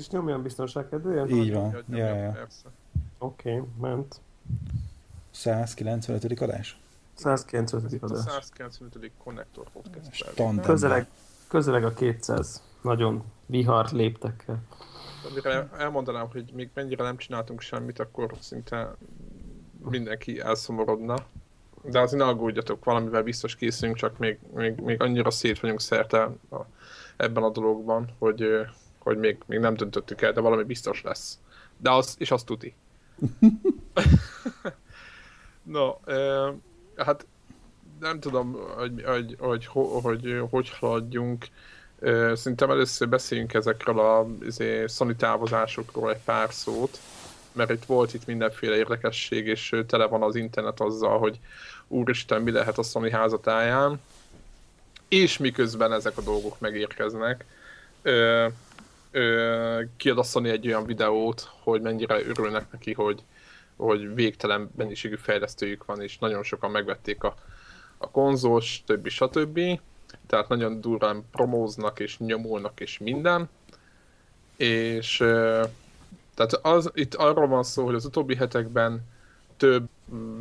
is nyomjam biztonságkedvéért? Így van. Ja, ja, ja. Oké, okay, ment. 195. adás? 195. adás. A 195. Connector Podcast. Közeleg, közeleg a 200. Nagyon vihar léptekkel. Amire elmondanám, hogy még mennyire nem csináltunk semmit, akkor szinte mindenki elszomorodna. De azért ne aggódjatok, valamivel biztos készülünk, csak még, még, még annyira szét vagyunk szerte a, ebben a dologban, hogy, hogy még, még nem döntöttük el, de valami biztos lesz. De az, és azt tuti. no, eh, hát nem tudom, hogy hogy, hogy, hogy, hogy, haladjunk. Szerintem először beszéljünk ezekről a izé, Sony távozásokról egy pár szót, mert itt volt itt mindenféle érdekesség, és tele van az internet azzal, hogy úristen, mi lehet a Sony házatáján. És miközben ezek a dolgok megérkeznek, ö, egy olyan videót, hogy mennyire örülnek neki, hogy, hogy végtelen mennyiségű fejlesztőjük van, és nagyon sokan megvették a, a konzols, többi, stb tehát nagyon durván promóznak és nyomulnak és minden. És tehát az, itt arról van szó, hogy az utóbbi hetekben több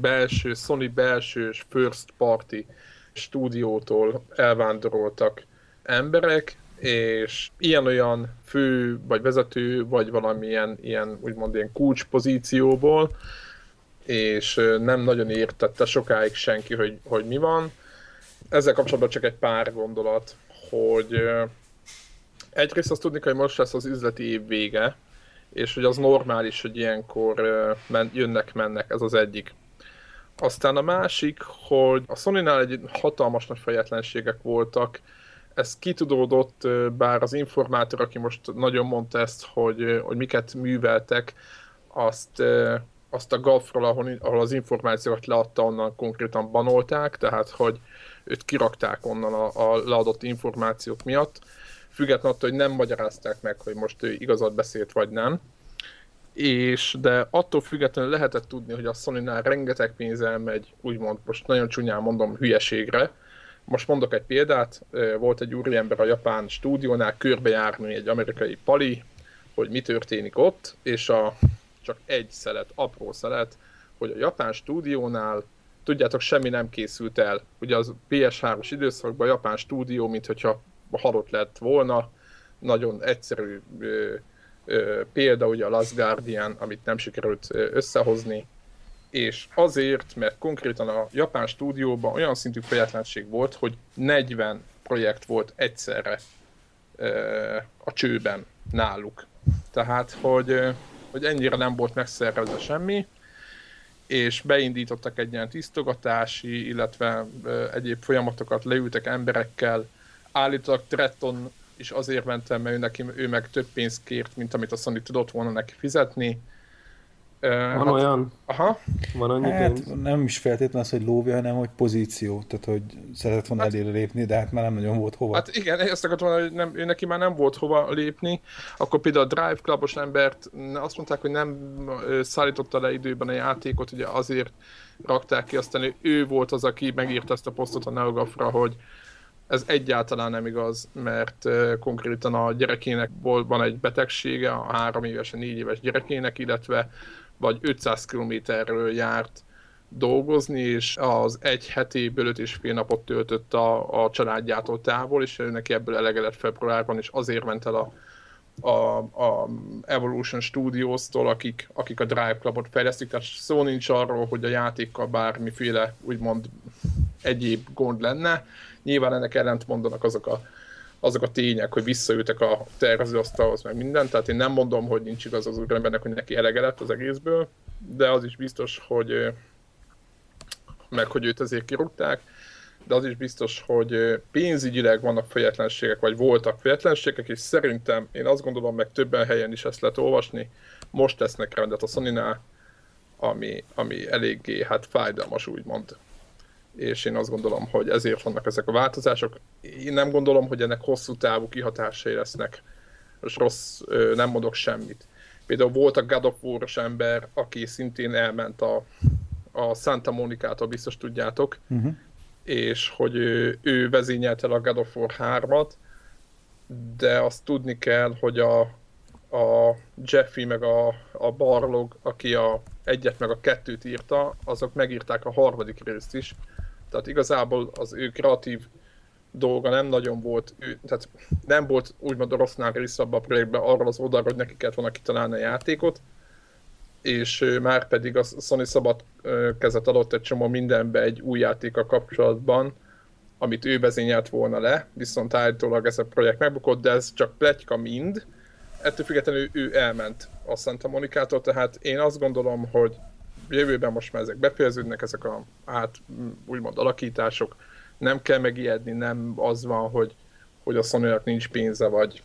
belső, Sony belső first party stúdiótól elvándoroltak emberek, és ilyen-olyan fő, vagy vezető, vagy valamilyen ilyen, úgymond ilyen kulcs pozícióból, és nem nagyon értette sokáig senki, hogy, hogy mi van, ezzel kapcsolatban csak egy pár gondolat, hogy egyrészt azt tudni hogy most lesz az üzleti év vége, és hogy az normális, hogy ilyenkor men, jönnek, mennek, ez az egyik. Aztán a másik, hogy a Sony-nál egy hatalmas nagy fejetlenségek voltak, ez kitudódott, bár az informátor, aki most nagyon mondta ezt, hogy, hogy miket műveltek, azt, azt a GAF-ról, ahol, ahol az információkat leadta, onnan konkrétan banolták, tehát hogy őt kirakták onnan a, a leadott információk miatt, függetlenül attól, hogy nem magyarázták meg, hogy most ő igazat beszélt vagy nem. És, de attól függetlenül lehetett tudni, hogy a sony rengeteg pénz elmegy, úgymond, most nagyon csúnyán mondom, hülyeségre. Most mondok egy példát, volt egy úriember a japán stúdiónál körbejárni egy amerikai pali, hogy mi történik ott, és a, csak egy szelet, apró szelet, hogy a japán stúdiónál tudjátok, semmi nem készült el. Ugye az PS3-as időszakban a japán stúdió, mint hogyha halott lett volna, nagyon egyszerű ö, ö, példa, ugye a Last Guardian, amit nem sikerült összehozni, és azért, mert konkrétan a japán stúdióban olyan szintű fejetlenség volt, hogy 40 projekt volt egyszerre a csőben náluk. Tehát, hogy, hogy ennyire nem volt megszervezve semmi, és beindítottak egy ilyen tisztogatási, illetve egyéb folyamatokat, leültek emberekkel, állítólag Tretton is azért mentem, mert ő, neki, ő meg több pénzt kért, mint amit a Sony tudott volna neki fizetni, van hát, olyan? Aha. Van annyi hát, pénz? Nem is feltétlenül az, hogy lóvja, hanem hogy pozíció. Tehát, hogy szeretett volna hát, elére lépni, de hát már nem nagyon volt hova. Hát igen, ezt akartam mondani, hogy nem, ő neki már nem volt hova lépni. Akkor például a Drive Clubos embert azt mondták, hogy nem szállította le időben a játékot, ugye azért rakták ki, aztán ő volt az, aki megírta ezt a posztot a Neogafra, hogy ez egyáltalán nem igaz, mert uh, konkrétan a gyerekének volt, van egy betegsége, a három éves, a négy éves gyerekének, illetve vagy 500 kilométerről járt dolgozni, és az egy hetéből öt és fél napot töltött a, a családjától távol, és neki ebből elegedett februárban, és azért ment el a, a, a Evolution Studios-tól, akik, akik a Drive Clubot fejlesztik, tehát szó nincs arról, hogy a játékkal bármiféle úgymond egyéb gond lenne. Nyilván ennek ellent mondanak azok a azok a tények, hogy visszaültek a tervezőasztalhoz, meg minden, tehát én nem mondom, hogy nincs igaz az úrembernek, hogy neki elege lett az egészből, de az is biztos, hogy meg hogy őt ezért kirúgták, de az is biztos, hogy pénzügyileg vannak fejetlenségek, vagy voltak fejetlenségek, és szerintem, én azt gondolom, meg többen helyen is ezt lehet olvasni, most tesznek rendet a sony ami, ami eléggé hát fájdalmas, úgymond és én azt gondolom, hogy ezért vannak ezek a változások. Én nem gondolom, hogy ennek hosszú távú kihatásai lesznek. Most rossz, nem mondok semmit. Például volt a God of war ember, aki szintén elment a, a Santa Monica-tól, biztos tudjátok, uh-huh. és hogy ő, ő vezényelte el a God of War 3-at, de azt tudni kell, hogy a, a Jeffy meg a, a Barlog, aki a egyet meg a kettőt írta, azok megírták a harmadik részt is. Tehát igazából az ő kreatív dolga nem nagyon volt, ő, tehát nem volt úgymond rossznál rész abban a projektben arról az oldalra, hogy neki kellett volna kitalálni a játékot, és már pedig a Sony szabad kezet adott egy csomó mindenbe egy új játéka kapcsolatban, amit ő vezényelt volna le, viszont állítólag ez a projekt megbukott, de ez csak pletyka mind. Ettől függetlenül ő, elment a Santa Monikától, tehát én azt gondolom, hogy jövőben most már ezek befejeződnek, ezek a hát úgymond alakítások, nem kell megijedni, nem az van, hogy, hogy a sony nincs pénze, vagy,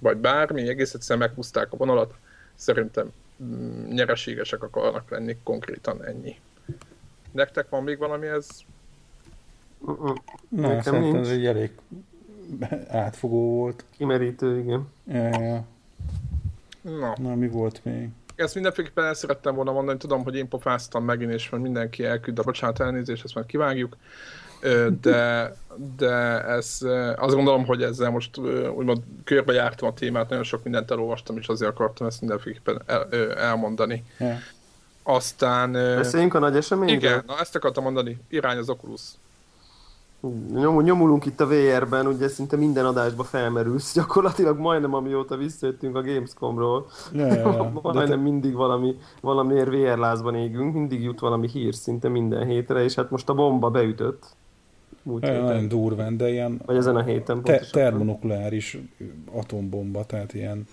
vagy bármi, egész egyszerűen meghúzták a vonalat. Szerintem mm, nyereségesek akarnak lenni, konkrétan ennyi. Nektek van még valami ez? Na, szerintem ez egy elég átfogó volt. Kimerítő, igen. Ja, ja. Na. Na, mi volt még? Ezt mindenféleképpen el szerettem volna mondani, tudom, hogy én pofáztam megint, és mindenki elküld a bocsánat elnézést, ezt már kivágjuk de, de ez, azt gondolom, hogy ezzel most úgymond körbejártam a témát, nagyon sok mindent elolvastam, és azért akartam ezt mindenféleképpen el, elmondani. Yeah. Aztán... Beszéljünk a nagy eseményről? Igen, na ezt akartam mondani, irány az Oculus. Nyom, nyomulunk itt a VR-ben, ugye szinte minden adásba felmerülsz, gyakorlatilag majdnem amióta visszajöttünk a Gamescomról. Ja, ja, ja. majdnem te... mindig valami, valamiért VR lázban égünk, mindig jut valami hír szinte minden hétre, és hát most a bomba beütött múlt héten. Nagyon durván, de ilyen Vagy ezen a héten te- termonukleáris atombomba, tehát ilyen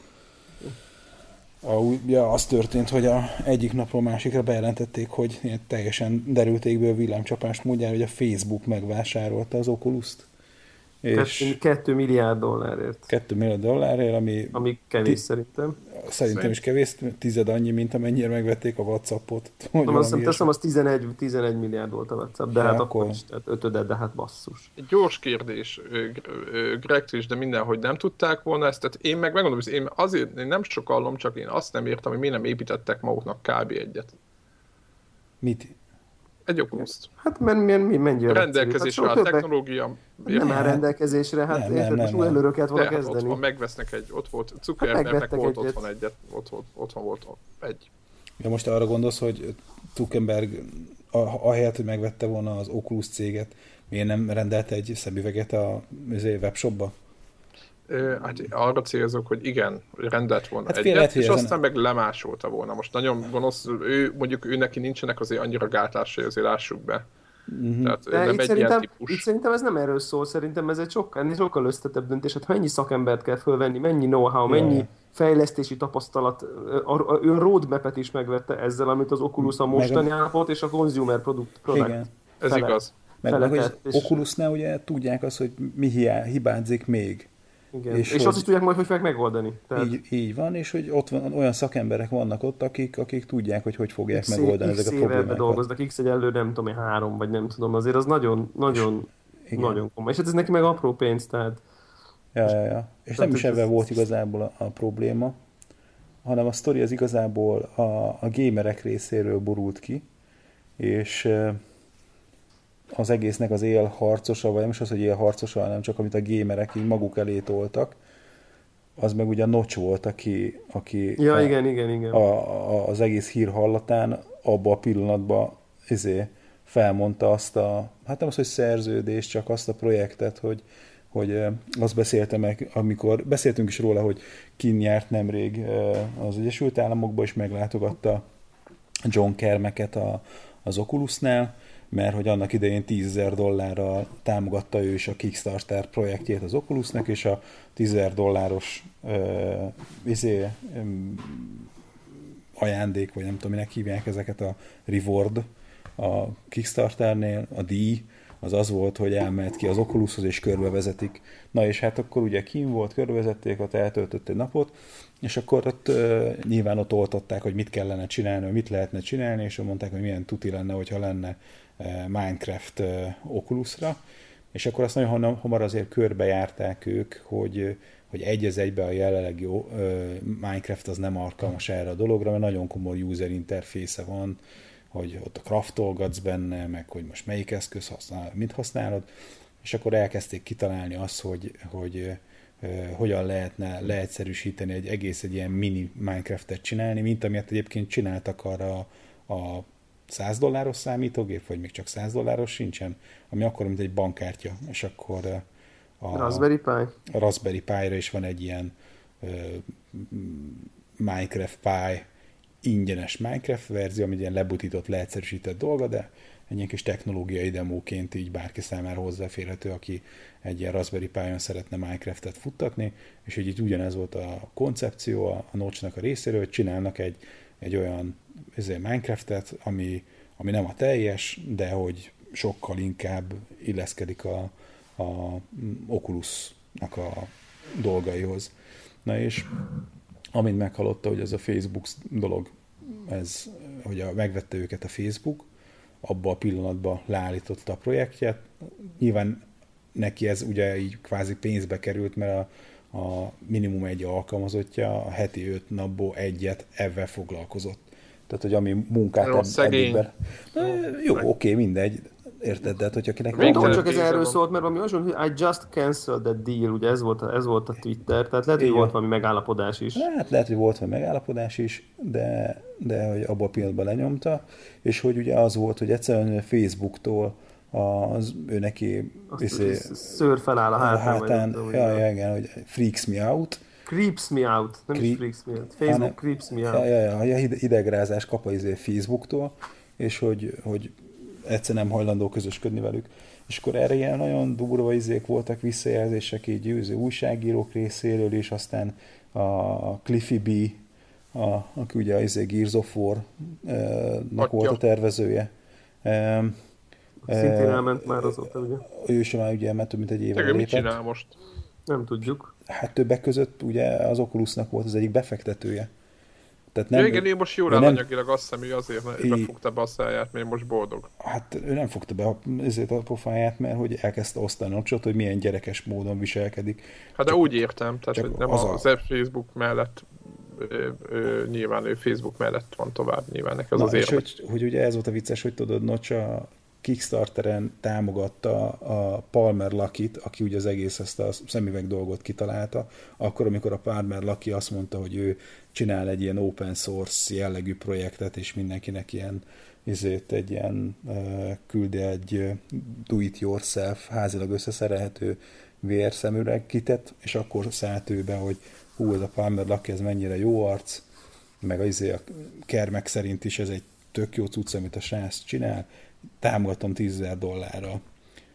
a, ja, az történt, hogy a egyik napról másikra bejelentették, hogy teljesen derültékből villámcsapást mondják, hogy a Facebook megvásárolta az Oculus-t. És 2 milliárd dollárért. 2 milliárd dollárért, ami... Ami kevés ti- szerintem. Szerintem is kevés, tized annyi, mint amennyire megvették a Whatsappot. Nem, azt teszem, az 11, 11 milliárd volt a Whatsapp, de ja, hát akkor is, tehát ötöde, de hát basszus. Egy gyors kérdés, Greg is, de mindenhogy nem tudták volna ezt, tehát én meg megmondom, hogy én azért én nem sokallom, csak én azt nem értem, hogy miért nem építettek maguknak kb. egyet. Mit? Egy Oculus-t. Hát men, men, men, mennyire Rendelkezésre hát, a technológia. Nem áll rendelkezésre, hát nem, érted, most új előről volna kezdeni. Ott van, megvesznek egy, ott volt, Zuckerbergnek hát volt egyet. otthon egyet, ott, ott, otthon volt egy. Ja, most arra gondolsz, hogy Zuckerberg ahelyett, hogy megvette volna az Oculus céget, miért nem rendelt egy szemüveget a webshopba? Hát arra célzok, hogy igen, hogy rendelt volna hát egyet, lehet, és ezen... aztán meg lemásolta volna. Most nagyon gonosz, ő, mondjuk ő neki nincsenek azért annyira gátlásai, azért lássuk be. Mm-hmm. Tehát De nem itt, egy szerintem, típus. itt szerintem ez nem erről szól, szerintem ez egy sokkal, sokkal összetebb döntés. Hát mennyi szakembert kell fölvenni, mennyi know-how, mennyi yeah. fejlesztési tapasztalat, ő roadmap-et is megvette ezzel, amit az Oculus a mostani meg... állapot, és a consumer product, product Igen. Ez igaz. Meg, meg hogy Oculusnál ugye tudják azt, hogy mi hibázik még. Igen. És, és hogy, azt is tudják majd, hogy fogják megoldani. Tehát... Így, így van, és hogy ott van, olyan szakemberek vannak ott, akik, akik tudják, hogy hogy fogják X, megoldani X ezeket a problémákat. dolgoznak, X egy elő, nem tudom, három, vagy nem tudom, azért az nagyon, nagyon, és, nagyon komoly. És hát ez neki meg apró pénz, tehát... Ja, ja, ja. És nem is ebben volt igazából a, a probléma, hanem a sztori az igazából a, a gamerek részéről borult ki, és az egésznek az él harcosa, vagy nem is az, hogy él harcosa, hanem csak amit a gémerek így maguk elé toltak, az meg ugye a Notch volt, aki, aki ja, a, igen, igen, igen. A, a, az egész hír hallatán abba a pillanatban izé, felmondta azt a, hát nem az, hogy szerződés, csak azt a projektet, hogy, hogy azt beszélte meg, amikor beszéltünk is róla, hogy kin járt nemrég az Egyesült Államokba, és meglátogatta John Kermeket a, az Oculusnál, mert hogy annak idején 10 dollárral támogatta ő is a Kickstarter projektjét az Oculusnak, és a 10 dolláros uh, izé, um, ajándék, vagy nem tudom, minek hívják ezeket a reward a Kickstarternél, a díj, az az volt, hogy elmehet ki az Oculushoz, és körbevezetik. Na és hát akkor ugye kim volt, körbevezették, ott eltöltött egy napot, és akkor ott uh, nyilván ott oltották, hogy mit kellene csinálni, mit lehetne csinálni, és mondták, hogy milyen tuti lenne, hogyha lenne Minecraft Oculusra, és akkor azt nagyon hamar azért körbejárták ők, hogy, hogy egy az egybe a jelenlegi Minecraft az nem alkalmas erre a dologra, mert nagyon komoly user interfésze van, hogy ott a craftolgatsz benne, meg hogy most melyik eszköz használ, mit használod, és akkor elkezdték kitalálni azt, hogy, hogy, hogyan lehetne leegyszerűsíteni egy egész egy ilyen mini Minecraft-et csinálni, mint amilyet egyébként csináltak arra a 100 dolláros számítógép, vagy még csak 100 dolláros sincsen, ami akkor, mint egy bankkártya, és akkor a Raspberry Pi? A Raspberry Pi-ra is van egy ilyen Minecraft Pi ingyenes Minecraft verzió, ami ilyen lebutított, leegyszerűsített dolga, de egy ilyen kis technológiai demóként így bárki számára hozzáférhető, aki egy ilyen Raspberry Pi-on szeretne Minecraft-et futtatni, és így, így ugyanez volt a koncepció a, a Notch-nak a részéről, hogy csinálnak egy, egy olyan ezért Minecraft-et, ami, ami nem a teljes, de hogy sokkal inkább illeszkedik a, a Oculus-nak a dolgaihoz. Na és amint meghallotta, hogy ez a Facebook dolog, ez, hogy a, megvette őket a Facebook, abba a pillanatban leállította a projektjét. Nyilván neki ez ugye így kvázi pénzbe került, mert a, a minimum egy alkalmazottja a heti öt napból egyet ebben foglalkozott. Tehát, hogy ami munkát Rossz szegény. Jó, oké, okay, mindegy. Érted, de hát, hogy akinek... Tudom, csak ez erről szólt, mert valami olyan, hogy I just cancelled that deal, ugye ez volt, a, ez volt a Twitter, tehát lehet, hogy volt valami megállapodás is. Hát lehet, hogy volt valami megállapodás is, de, de hogy abban a pillanatban lenyomta, és hogy ugye az volt, hogy egyszerűen Facebooktól az ő neki izé, szőr feláll a hátán. A hátán ja, ja, igen, hogy freaks me out. Creeps me out, nem Cre- is freaks me out. Facebook hanem, creeps me out. Ja, ja, ja, idegrázás kap az izé Facebooktól, és hogy, hogy egyszer nem hajlandó közösködni velük. És akkor erre ilyen nagyon durva izék voltak visszajelzések így győző újságírók részéről, és aztán a Cliffy B, a, aki ugye az izé Gears of War-nak volt a tervezője. Szintén elment már azóta, ugye? Ő sem már ugye elment több mint egy éve lépett. mit csinál most? Nem tudjuk. Hát többek között ugye az Oculusnak volt az egyik befektetője. Tehát nem, ja, igen, ő most jól áll nem... anyagilag, azt hiszem, hogy azért mert befogta be a száját, mert most boldog. Hát ő nem fogta be ezért a pofáját, mert hogy elkezdte osztani a hogy milyen gyerekes módon viselkedik. Hát de úgy értem, tehát hogy nem az, az a... Facebook mellett ő, ő, nyilván ő Facebook mellett van tovább, nyilván neki az Na, az és hogy, hogy, ugye ez volt a vicces, hogy tudod, Nocsa Kickstarteren támogatta a Palmer Lakit, aki ugye az egész ezt a szemüveg dolgot kitalálta, akkor, amikor a Palmer Laki azt mondta, hogy ő csinál egy ilyen open source jellegű projektet, és mindenkinek ilyen izét egy ilyen küldi egy do-it-yourself házilag összeszerelhető VR szemüveg kitet, és akkor szállt ő be, hogy hú, ez a Palmer Lucky, ez mennyire jó arc, meg a, izé, a kermek szerint is ez egy tök jó cucc, amit a srác csinál, támogatom 10 dollárra.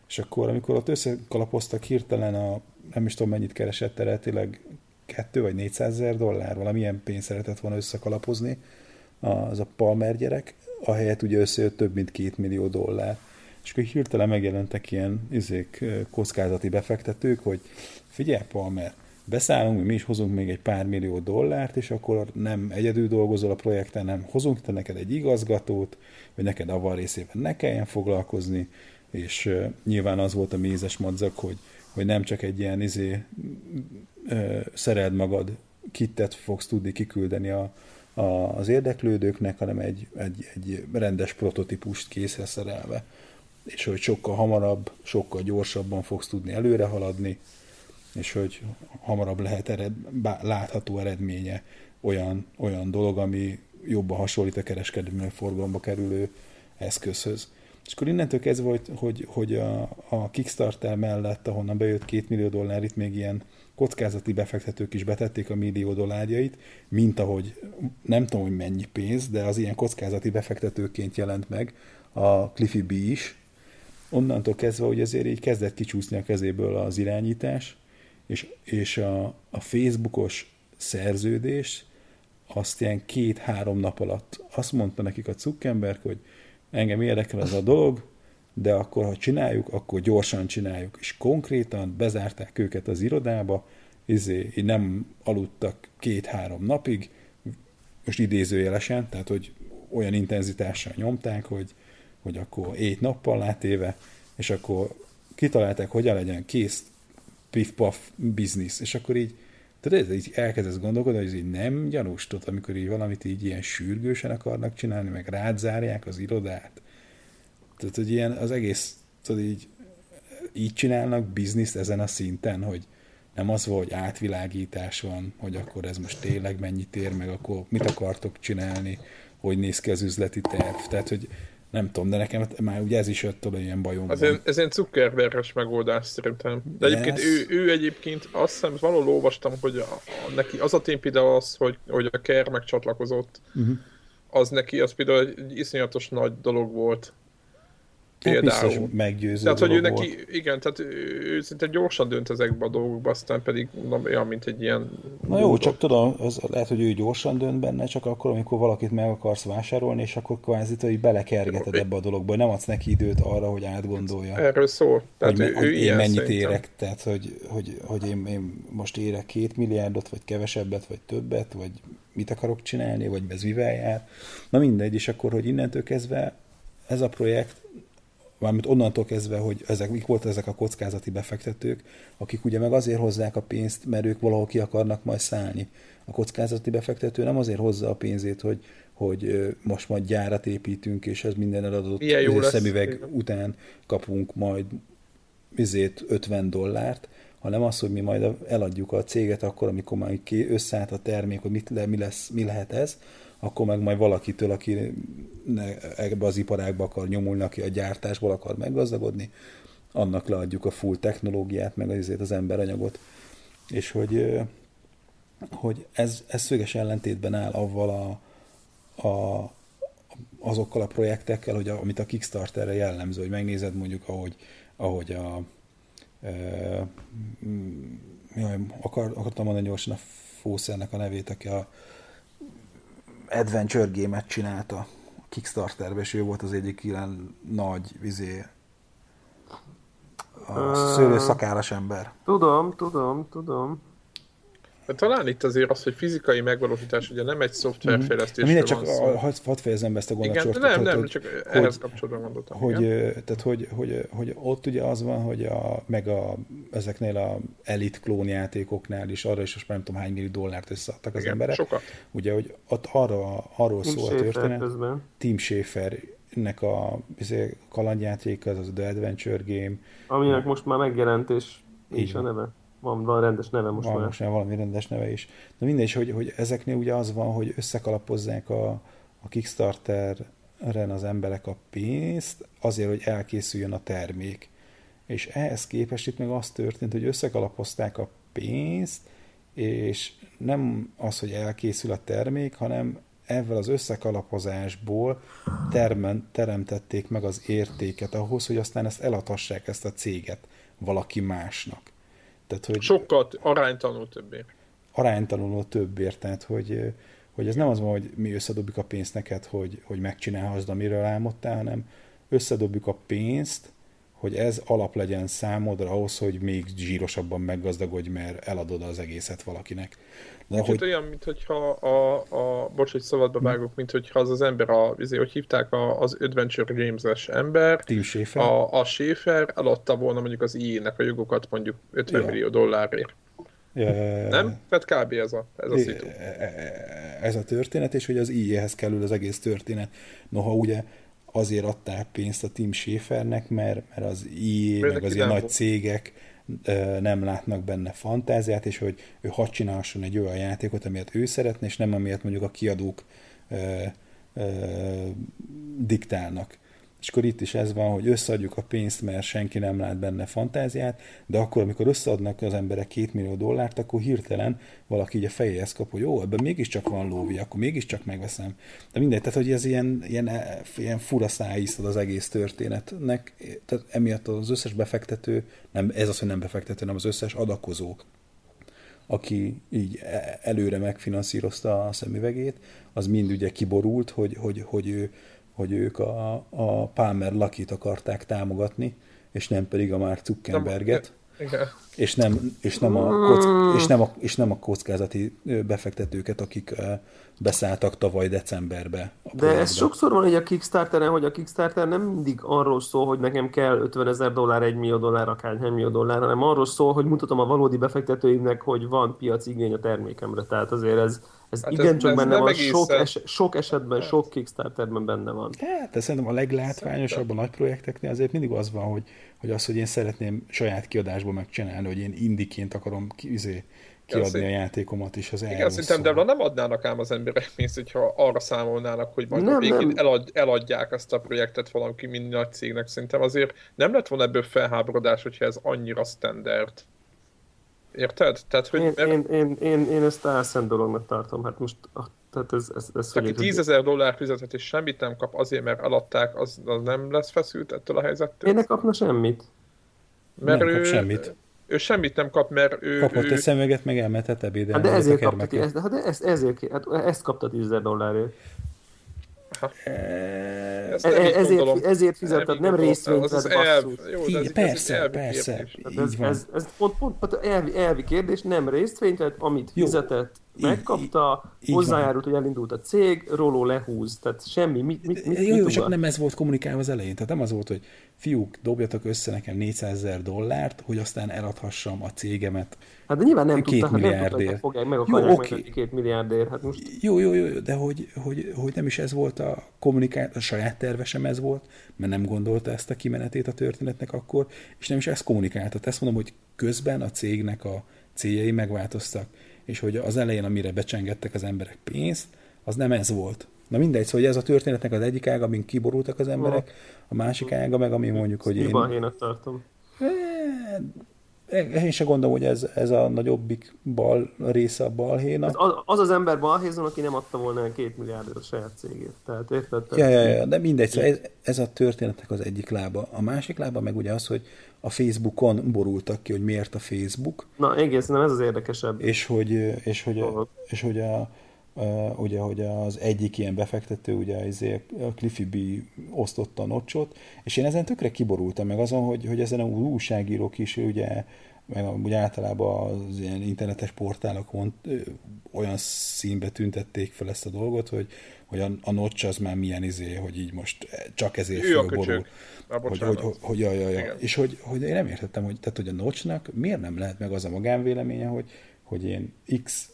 És akkor, amikor ott összekalapoztak hirtelen a, nem is tudom mennyit keresett eredetileg, 2 vagy 400 ezer dollár, valamilyen pénzt szeretett volna összekalapozni az a Palmer gyerek, ahelyett ugye összejött több mint 2 millió dollár. És akkor hirtelen megjelentek ilyen izék, kockázati befektetők, hogy figyelj Palmer, beszállunk, mi is hozunk még egy pár millió dollárt, és akkor nem egyedül dolgozol a projekten, nem hozunk te neked egy igazgatót, hogy neked avval részében ne kelljen foglalkozni, és uh, nyilván az volt a mézes madzak, hogy, hogy nem csak egy ilyen izé, uh, szereld magad kittet fogsz tudni kiküldeni a, a, az érdeklődőknek, hanem egy, egy, egy rendes prototípust készre szerelve, és hogy sokkal hamarabb, sokkal gyorsabban fogsz tudni előre haladni, és hogy hamarabb lehet ered, bá, látható eredménye olyan, olyan dolog, ami jobban hasonlít a kereskedelmi forgalomba kerülő eszközhöz. És akkor innentől kezdve, hogy, hogy, hogy a, a Kickstarter mellett, ahonnan bejött két millió dollár, itt még ilyen kockázati befektetők is betették a millió dollárjait, mint ahogy nem tudom, hogy mennyi pénz, de az ilyen kockázati befektetőként jelent meg a Cliffy B is. Onnantól kezdve, hogy ezért így kezdett kicsúszni a kezéből az irányítás, és, és a, a Facebookos szerződés azt ilyen két-három nap alatt azt mondta nekik a Zuckerberg, hogy engem érdekel ez a dolog, de akkor, ha csináljuk, akkor gyorsan csináljuk. És konkrétan bezárták őket az irodába, izé, nem aludtak két-három napig, most idézőjelesen, tehát hogy olyan intenzitással nyomták, hogy, hogy akkor ét nappal látéve, és akkor kitalálták, hogyan legyen kész pif-paf biznisz, és akkor így ez így elkezdesz gondolkodni, hogy ez így nem gyanús, tudod, amikor így valamit így ilyen sürgősen akarnak csinálni, meg rád zárják az irodát. Tehát, hogy ilyen az egész, tudod, így, így csinálnak bizniszt ezen a szinten, hogy, nem az volt, hogy átvilágítás van, hogy akkor ez most tényleg mennyit ér meg, akkor mit akartok csinálni, hogy néz ki az üzleti terv. Tehát, hogy nem tudom, de nekem már ugye ez is jött oda ilyen bajom. Ez, egy, ez egy Zuckerberges megoldás szerintem. De egyébként ő, ő, egyébként azt hiszem, valahol olvastam, hogy a, a, neki az a tény például az, hogy, hogy a Kerr megcsatlakozott, uh-huh. az neki az például egy iszonyatos nagy dolog volt. Például. Biztos meggyőző Tehát, hogy ő neki, igen, tehát ő, szinte gyorsan dönt ezekbe a dolgokba, aztán pedig mondom, olyan, mint egy ilyen... Na jó, csak tudom, az lehet, hogy ő gyorsan dönt benne, csak akkor, amikor valakit meg akarsz vásárolni, és akkor kvázi, hogy belekergeted ebbe a dologba, nem adsz neki időt arra, hogy átgondolja. Erről szól. Tehát hogy, ő, ő én mennyit szerintem. érek, tehát hogy, hogy, hogy én, én, most érek két milliárdot, vagy kevesebbet, vagy többet, vagy mit akarok csinálni, vagy ez mivel jár. Na mindegy, és akkor, hogy innentől kezdve ez a projekt mármint onnantól kezdve, hogy ezek, mik voltak ezek a kockázati befektetők, akik ugye meg azért hozzák a pénzt, mert ők valahol ki akarnak majd szállni. A kockázati befektető nem azért hozza a pénzét, hogy, hogy most majd gyárat építünk, és ez minden eladott szemüveg lesz. után kapunk majd izét 50 dollárt, hanem az, hogy mi majd eladjuk a céget akkor, amikor már összeállt a termék, hogy mit le, mi, lesz, mi lehet ez, akkor meg majd valakitől, aki ebbe az iparágba akar nyomulni, aki a gyártásból akar meggazdagodni, annak leadjuk a full technológiát, meg azért az emberanyagot. És hogy, hogy ez, ez szöges ellentétben áll avval a, a, azokkal a projektekkel, hogy a, amit a Kickstarterre jellemző, hogy megnézed mondjuk, ahogy, ahogy a e, jaj, akar, akartam mondani gyorsan a Fószernek a nevét, aki a adventure game-et csinálta a Kickstarterbe, és ő volt az egyik ilyen nagy vizé a szőlőszakállas ember. Tudom, tudom, tudom. De talán itt azért az, hogy fizikai megvalósítás ugye nem egy szoftverfejlesztés. Mm. Mindegy, csak hadd had fejezem be ezt a gondolatot. Igen, nem, nem, hogy, csak hogy, ehhez kapcsolatban mondottam. Hogy, igen. tehát, hogy, hogy, hogy, ott ugye az van, hogy a, meg a, ezeknél a elit klónjátékoknál is arra is most nem tudom hány millió dollárt összeadtak az igen, emberek. sokat. Ugye, hogy ott arra, arról Team szól a történet. Közben. Team Schafer nek a kalandjáték, az az The Adventure Game. Aminek most már megjelent, és nincs a neve. Van, van rendes neve most van, már. Most már valami rendes neve is. De mindegy, hogy, hogy ezeknél ugye az van, hogy összekalapozzák a, a Kickstarter-ren az emberek a pénzt azért, hogy elkészüljön a termék. És ehhez képest itt meg az történt, hogy összekalapozták a pénzt, és nem az, hogy elkészül a termék, hanem ezzel az összekalapozásból termen, teremtették meg az értéket ahhoz, hogy aztán ezt eladhassák ezt a céget valaki másnak. Tehát, hogy Sokkal aránytalanul többé. Aránytalanul többért, tehát hogy, hogy ez nem az van, hogy mi összedobjuk a pénzt neked, hogy, hogy megcsinálhasd, amiről álmodtál, hanem összedobjuk a pénzt, hogy ez alap legyen számodra ahhoz, hogy még zsírosabban meggazdagodj, mert eladod az egészet valakinek. De hogy... olyan, mint hogyha a, a bocs, hogy szabadba vágok, mint hogyha az az ember, a, izé, hogy hívták a, az Adventure Games-es ember, Tim Schafer. A, a Schafer eladta volna mondjuk az IE-nek a jogokat mondjuk 50 ja. millió dollárért. Ja, ja, ja. Nem? Tehát kb. ez a, ez a szitu. E, e, e, ez a történet, és hogy az IE-hez kerül az egész történet. Noha ugye azért adták pénzt a Tim Schafernek, mert, mert az IE, meg az ilyen nagy cégek nem látnak benne fantáziát, és hogy ő hadd csinálhasson egy olyan játékot, amilyet ő szeretne, és nem amilyet mondjuk a kiadók ö, ö, diktálnak. És akkor itt is ez van, hogy összeadjuk a pénzt, mert senki nem lát benne fantáziát, de akkor, amikor összeadnak az emberek két millió dollárt, akkor hirtelen valaki így a fejéhez kap, hogy jó, ebben mégiscsak van lóvi, akkor mégiscsak megveszem. De mindegy, tehát hogy ez ilyen, ilyen, ilyen fura szájíztad az egész történetnek, tehát emiatt az összes befektető, nem, ez az, hogy nem befektető, hanem az összes adakozó, aki így e, előre megfinanszírozta a szemüvegét, az mind ugye kiborult, hogy, hogy, hogy ő hogy ők a, a Palmer Lakit akarták támogatni, és nem pedig a Mark Zuckerberget. És nem, és, nem a kock, és, nem a, és nem a kockázati befektetőket, akik beszálltak tavaly decemberbe. De ez sokszor van így a Kickstarteren, hogy a Kickstarter nem mindig arról szól, hogy nekem kell 50 ezer dollár, 1 millió dollár, akár 1 millió dollár, hanem arról szól, hogy mutatom a valódi befektetőimnek, hogy van piaci igény a termékemre. Tehát azért ez, Ez hát igencsak benne van, sok, es, sok esetben, hát. sok Kickstarterben benne van. Hát, de szerintem a leglátványosabb a nagy projekteknél azért mindig az van, hogy, hogy az, hogy én szeretném saját kiadásból megcsinálni, hogy én indiként akarom ki, izé, kiadni a játékomat is az Igen, szerintem de nem adnának ám az emberek pénzt, hogyha arra számolnának, hogy majd nem, nem. Elad, eladják ezt a projektet valaki mind nagy cégnek. Szerintem azért nem lett volna ebből felháborodás, hogyha ez annyira standard. Érted? Tehát, hogy, én, mert... én, én, én, én ezt álszent dolognak tartom. Hát most tehát ez, ez, ez Aki 10 ezer dollár fizetett és semmit nem kap azért, mert eladták, az, az nem lesz feszült ettől a helyzettől? Én ne kapna semmit. Mert nem ő, kap semmit ő semmit nem kap, mert ő... Kapott ő... egy szemüveget, meg elmehetett ebédelni. Hát de ezért kapta, ezt, hát de ezt, ezért, hát ezt kapta 10 dollárért. E, ezért, ezért fizetted, nem részvényt vett basszus. Igen, persze, persze. Ez, ez, ez pont, pont, pont elvi, elvi kérdés, nem részvényt amit fizetett, megkapta, így, hozzájárult, hogy elindult a cég, róló lehúz, tehát semmi, mit, mit, mit, Jó, mit csak nem ez volt kommunikálva az elején, tehát nem az volt, hogy fiúk, dobjatok össze nekem 400 ezer dollárt, hogy aztán eladhassam a cégemet Hát de nyilván nem két tudta, milliárdért. Hát fogják meg jó, okay. két milliárdért. Hát most... Jó, jó, jó, de hogy, hogy, hogy nem is ez volt a kommunikáció, a saját terve sem ez volt, mert nem gondolta ezt a kimenetét a történetnek akkor, és nem is ezt kommunikálta. Ezt mondom, hogy közben a cégnek a céljai megváltoztak és hogy az elején, amire becsengettek az emberek pénzt, az nem ez volt. Na mindegy, szóval ez a történetnek az egyik ága, amin kiborultak az emberek, a másik ága meg, ami mondjuk, hogy én... Balhénak tartom. Én sem gondolom, hogy ez, ez a nagyobbik bal része a balhénak. Az, az az ember balhézon, aki nem adta volna el két milliárdot a saját cégét. Tehát érted? Ja, ja, ja, de mindegy, szóval ez, ez a történetnek az egyik lába. A másik lába meg ugye az, hogy a Facebookon borultak ki, hogy miért a Facebook. Na, egészen ez az érdekesebb. És hogy, és hogy, és hogy a, Uh, ugye, hogy az egyik ilyen befektető, ugye izé, a Cliffy B osztotta a nocsot, és én ezen tökre kiborultam meg azon, hogy, hogy ezen a újságírók is ugye, meg ugye általában az ilyen internetes portálokon olyan színbe tüntették fel ezt a dolgot, hogy, hogy a, a notch az már milyen izé, hogy így most csak ezért fölborul. Hogy, hogy, hogy, hogy, ja, ja, ja. És hogy, hogy én nem értettem, hogy, tehát, hogy a notchnak miért nem lehet meg az a magánvéleménye, hogy, hogy én X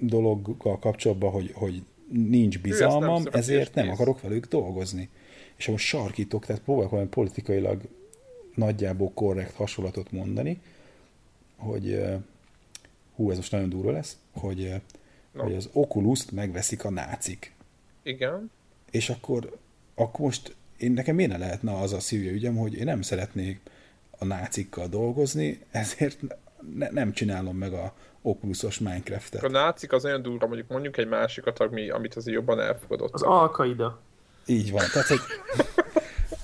dologgal kapcsolatban, hogy, hogy nincs bizalmam, nem ezért nem akarok velük dolgozni. És most sarkítok, tehát próbálok valami politikailag nagyjából korrekt hasonlatot mondani, hogy hú, ez most nagyon durva lesz, hogy, no. hogy az oculus megveszik a nácik. Igen. És akkor, akkor most én nekem miért ne lehetne az a szívja ügyem, hogy én nem szeretnék a nácikkal dolgozni, ezért ne, nem csinálom meg a Oculusos Minecraft-et. A nácik az olyan durva, mondjuk mondjuk egy másikat, ami, amit azért jobban elfogadott. Az Alkaida. Így van. Tehát, hogy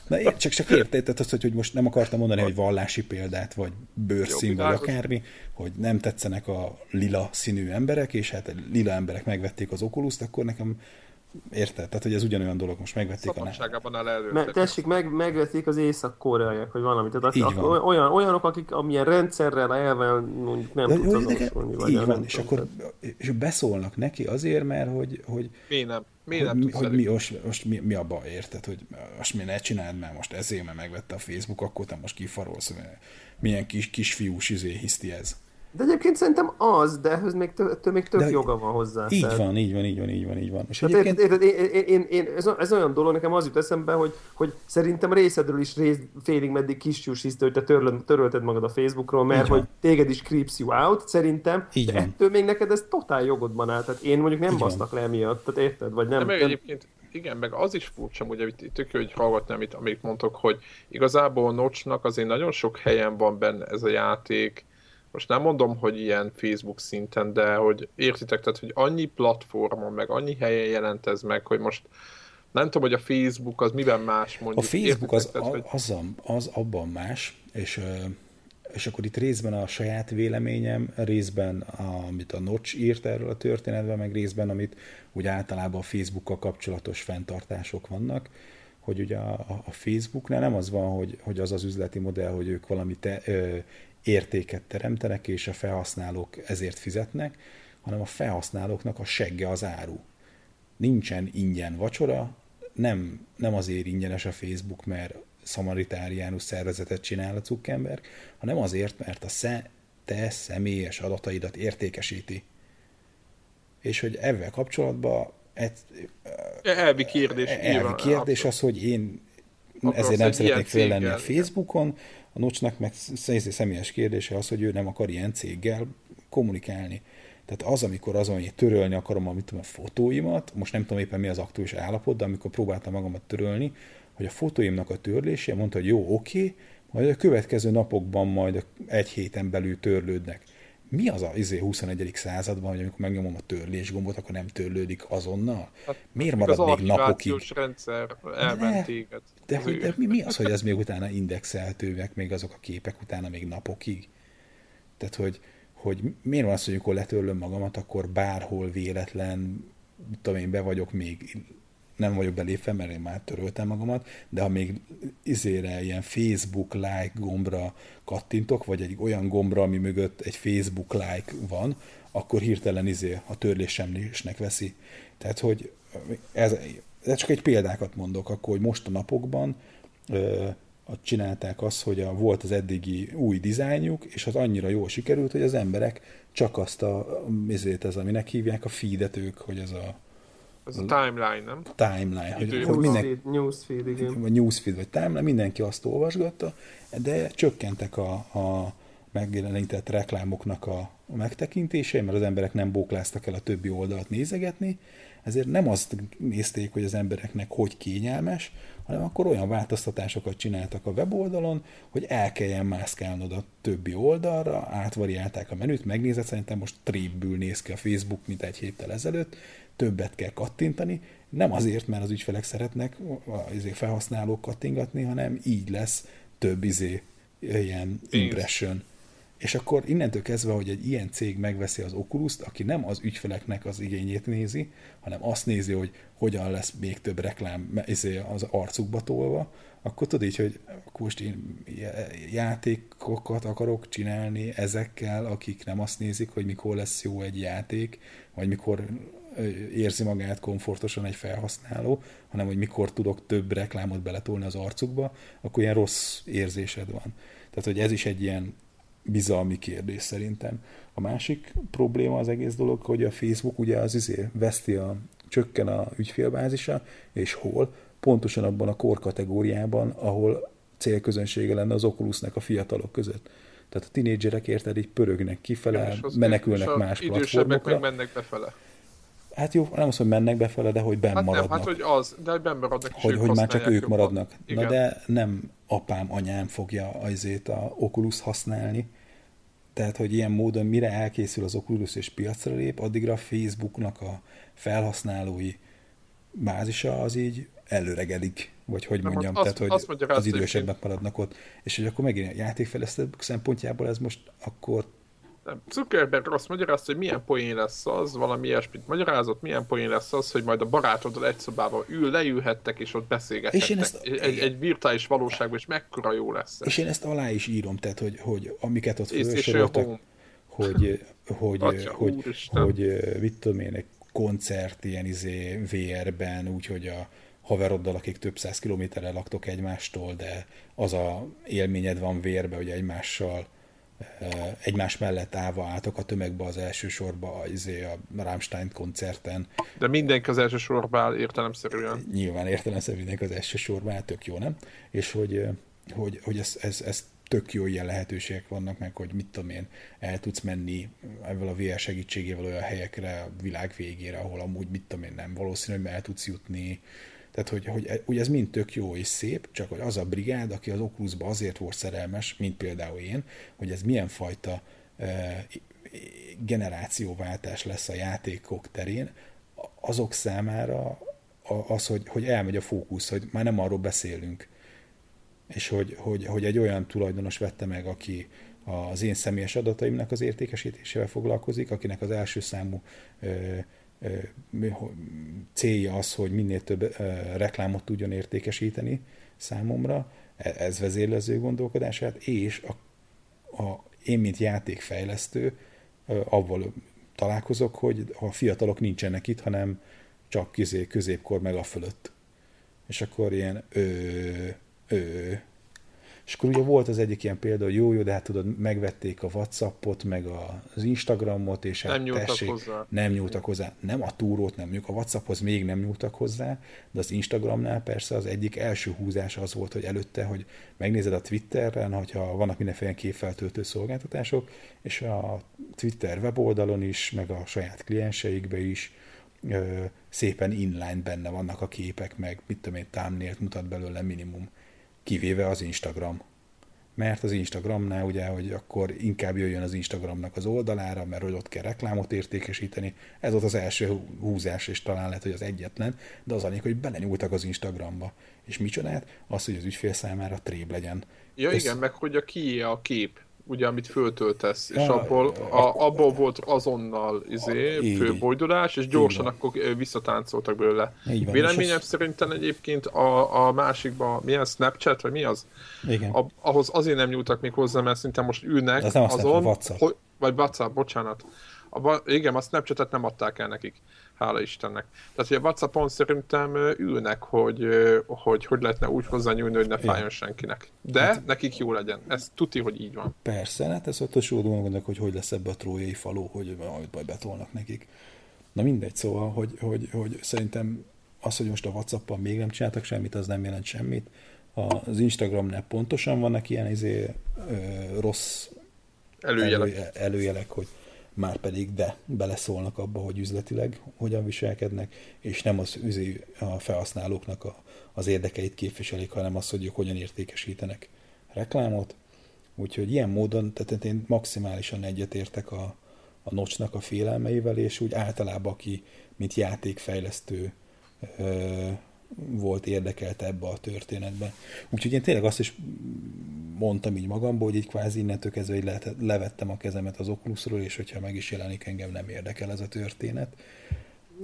Na, én csak, csak érted, tehát azt, hogy, hogy most nem akartam mondani, hogy vallási példát, vagy bőrszín, vagy akármi, hogy nem tetszenek a lila színű emberek, és hát lila emberek megvették az oculus akkor nekem Érted? Tehát, hogy ez ugyanolyan dolog, most megvették a el Me, tessék, meg, megvették az észak-koreaiak, vagy valami. Tehát Így van. Olyan, olyanok, akik amilyen rendszerrel, elvel mondjuk nem tudsz azonosulni. Vagy így van, és akkor és beszólnak neki azért, mert hogy... hogy mi nem? Mi nem hogy, mi, hogy mi, most, most mi, mi a baj, érted? Hogy most mi ne csináld, mert most ezért, mert megvette a Facebook, akkor te most kifarolsz, milyen kis, kisfiús izé hiszti ez. De egyébként szerintem az, de ehhez még, tő, még több de joga van hozzá. Így tehát... van, így van, így van, így van, így van. És egyébként... érted, én, én, én, én, ez, ez, olyan dolog, nekem az jut eszembe, hogy, hogy szerintem részedről is rész, félig meddig kistyús hogy te törlöd, törölted magad a Facebookról, mert hogy téged is creeps you out, szerintem. Így de van. ettől még neked ez totál jogodban áll. Tehát én mondjuk nem így basznak van. le emiatt, tehát érted? Vagy nem, de meg nem... egyébként igen, meg az is furcsa, hogy tök jó, hogy hallgatni, amit, amit mondtok, hogy igazából Notchnak azért nagyon sok helyen van benne ez a játék, most nem mondom, hogy ilyen Facebook szinten, de hogy értitek, tehát, hogy annyi platformon, meg annyi helyen jelent ez meg, hogy most nem tudom, hogy a Facebook az miben más mondjuk. A Facebook az, tehát, hogy... az, az abban más, és, és akkor itt részben a saját véleményem, részben amit a Notch írt erről a történetben, meg részben amit úgy általában a Facebookkal kapcsolatos fenntartások vannak, hogy ugye a, a Facebooknál nem az van, hogy, hogy az az üzleti modell, hogy ők valami te, ö, értéket teremtenek, és a felhasználók ezért fizetnek, hanem a felhasználóknak a segge az áru. Nincsen ingyen vacsora, nem, nem azért ingyenes a Facebook, mert szamaritáriánus szervezetet csinál a cukkember, hanem azért, mert a sze, te személyes adataidat értékesíti. és hogy ezzel kapcsolatban egy, elvi kérdés. Elvi nyilván, kérdés az, hogy én Akarsz ezért nem szeretnék föllenni a Facebookon, a Nocsnak meg személyes kérdése az, hogy ő nem akar ilyen céggel kommunikálni. Tehát az, amikor azon, hogy törölni akarom amit tudom, a fotóimat, most nem tudom éppen mi az aktuális állapot, de amikor próbáltam magamat törölni, hogy a fotóimnak a törlése, mondta, hogy jó, oké, majd a következő napokban majd egy héten belül törlődnek. Mi az a izé 21. században, hogy amikor megnyomom a törlés gombot, akkor nem törlődik azonnal? Hát, Miért marad az még napokig? Az rendszer elment téged. De, hogy, de mi, mi az, hogy ez még utána indexeltőek, még azok a képek utána még napokig? Tehát, hogy, hogy miért van az, hogy amikor letörlöm magamat, akkor bárhol véletlen, tudom én, be vagyok még nem vagyok belépve, mert én már töröltem magamat, de ha még izére ilyen Facebook like gombra kattintok, vagy egy olyan gombra, ami mögött egy Facebook like van, akkor hirtelen izé a törlésemlésnek veszi. Tehát, hogy ez, ez csak egy példákat mondok, akkor, hogy most a napokban ö, csinálták azt, hogy a, volt az eddigi új dizájnjuk, és az annyira jól sikerült, hogy az emberek csak azt a, izét, ez, aminek hívják a feedet ők, hogy ez a ez a timeline, nem? Timeline. Hogy, hogy minden, newsfeed, igen. Vagy newsfeed, vagy timeline, mindenki azt olvasgatta, de csökkentek a, a megjelenített reklámoknak a, megtekintései, mert az emberek nem bókláztak el a többi oldalt nézegetni, ezért nem azt nézték, hogy az embereknek hogy kényelmes, hanem akkor olyan változtatásokat csináltak a weboldalon, hogy el kelljen mászkálnod a többi oldalra, átvariálták a menüt, megnézed, szerintem most trébbül néz ki a Facebook, mint egy héttel ezelőtt, többet kell kattintani, nem azért, mert az ügyfelek szeretnek az izé felhasználók kattingatni, hanem így lesz több izé, ilyen impression. És akkor innentől kezdve, hogy egy ilyen cég megveszi az oculus aki nem az ügyfeleknek az igényét nézi, hanem azt nézi, hogy hogyan lesz még több reklám izé, az arcukba tolva, akkor tudod így, hogy most én játékokat akarok csinálni ezekkel, akik nem azt nézik, hogy mikor lesz jó egy játék, vagy mikor érzi magát komfortosan egy felhasználó, hanem hogy mikor tudok több reklámot beletolni az arcukba, akkor ilyen rossz érzésed van. Tehát, hogy ez is egy ilyen bizalmi kérdés szerintem. A másik probléma az egész dolog, hogy a Facebook ugye az izé veszti a, csökken a ügyfélbázisa, és hol? Pontosan abban a korkategóriában, ahol célközönsége lenne az Oculusnek a fiatalok között. Tehát a tinédzserek érted, így pörögnek kifele, menekülnek más platformokra. meg mennek befele. Hát jó, nem azt, hogy mennek befele, de hogy benn hát maradnak. Nem, hát hogy az, de hogy benn maradnak. Hogy, hogy már csak ők maradnak. Igen. Na de nem apám, anyám fogja azért a Oculus használni. Tehát, hogy ilyen módon mire elkészül az Oculus és piacra lép, addigra a Facebooknak a felhasználói bázisa az így előregedik, vagy hogy mondjam, azt, tehát, hogy azt az idősebbek maradnak ott. És hogy akkor megint a játékfejlesztő szempontjából ez most akkor nem. Zuckerberg azt magyarázta, hogy milyen poén lesz az, valami ilyesmit magyarázott, milyen poén lesz az, hogy majd a barátoddal egy szobában ül, leülhettek, és ott beszélgethettek. És én ezt, egy, egy virtuális valóságban, és mekkora jó lesz. És én ezt alá is írom, tehát, hogy, hogy amiket ott felsoroltak, hogy, hogy, Atya, hogy, hogy, hogy, mit tudom én, egy koncert ilyen izé VR-ben, úgyhogy a haveroddal, akik több száz kilométerre laktok egymástól, de az a élményed van vérbe, hogy egymással egymás mellett állva álltok a tömegbe az első sorba izé, a Rammstein koncerten. De mindenki az első sorba áll értelemszerűen. Nyilván értelemszerűen mindenki az első sorba áll, tök jó, nem? És hogy, hogy, hogy ez, ez, ez tök jó ilyen lehetőségek vannak meg, hogy mit tudom én, el tudsz menni ebből a VR segítségével olyan helyekre a világ végére, ahol amúgy mit tudom én nem valószínű, hogy el tudsz jutni, tehát, hogy, hogy ugye ez mind tök jó és szép, csak hogy az a brigád, aki az Oculusba azért volt szerelmes, mint például én, hogy ez milyen fajta e, generációváltás lesz a játékok terén, azok számára az, hogy, hogy elmegy a fókusz, hogy már nem arról beszélünk, és hogy, hogy, hogy egy olyan tulajdonos vette meg, aki az én személyes adataimnak az értékesítésével foglalkozik, akinek az első számú célja az, hogy minél több reklámot tudjon értékesíteni számomra, e, ez vezérlező gondolkodását, és a, a, én, mint játékfejlesztő, avval találkozok, hogy a fiatalok nincsenek itt, hanem csak közé, középkor meg a fölött. És akkor ilyen ö, ö, És akkor ugye volt az egyik ilyen példa, hogy jó, jó, de hát tudod, megvették a Whatsappot, meg az Instagramot, és hát nem nyúltak tessék, hozzá. nem nyúltak hozzá. Nem a túrót, nem mondjuk a Whatsapphoz még nem nyúltak hozzá, de az Instagramnál persze az egyik első húzás az volt, hogy előtte, hogy megnézed a Twitteren, hogyha vannak mindenféle képfeltöltő szolgáltatások, és a Twitter weboldalon is, meg a saját klienseikbe is ö, szépen inline benne vannak a képek, meg mit tudom én, thumbnail mutat belőle minimum, kivéve az Instagram. Mert az Instagramnál ugye, hogy akkor inkább jöjjön az Instagramnak az oldalára, mert hogy ott kell reklámot értékesíteni. Ez volt az első húzás, és talán lehet, hogy az egyetlen, de az annyi, hogy belenyúltak az Instagramba. És micsodát? Az, hogy az ügyfél számára tréb legyen. Ja Ez... igen, meg hogy a kié a kép ugye, amit föltöltesz, és abból, a, abból volt azonnal izé, főbojdulás, és gyorsan akkor visszatáncoltak belőle. Véleményem szerintem egyébként a, a másikban, milyen Snapchat, vagy mi az? Igen. A, ahhoz azért nem nyúltak még hozzá, mert szinte most ülnek az nem azon, WhatsApp. Hogy, vagy WhatsApp, bocsánat. A, igen, a Snapchatet nem adták el nekik hála Istennek. Tehát ugye a Whatsappon szerintem ülnek, hogy, hogy hogy lehetne úgy hozzányúlni, hogy ne fájjon senkinek. De hát, nekik jó legyen. Ez tuti, hogy így van. Persze, hát ez ott a sódó gondolok, hogy hogy lesz ebbe a trójai faló, hogy majd baj betolnak nekik. Na mindegy, szóval, hogy, hogy, hogy szerintem az, hogy most a Whatsappon még nem csináltak semmit, az nem jelent semmit. Az Instagramnál pontosan vannak ilyen izé, ö, rossz előjelek. Elő, előjelek, hogy már pedig de beleszólnak abba, hogy üzletileg hogyan viselkednek, és nem az üzé a felhasználóknak a, az érdekeit képviselik, hanem az, hogy ők hogyan értékesítenek reklámot. Úgyhogy ilyen módon, tehát én maximálisan egyetértek a, a nocsnak a félelmeivel, és úgy általában, aki mint játékfejlesztő volt érdekelt ebbe a történetbe. Úgyhogy én tényleg azt is mondtam így magamból, hogy így kvázi innentől kezdve hogy lehet, levettem a kezemet az Oculusról, és hogyha meg is jelenik, engem nem érdekel ez a történet.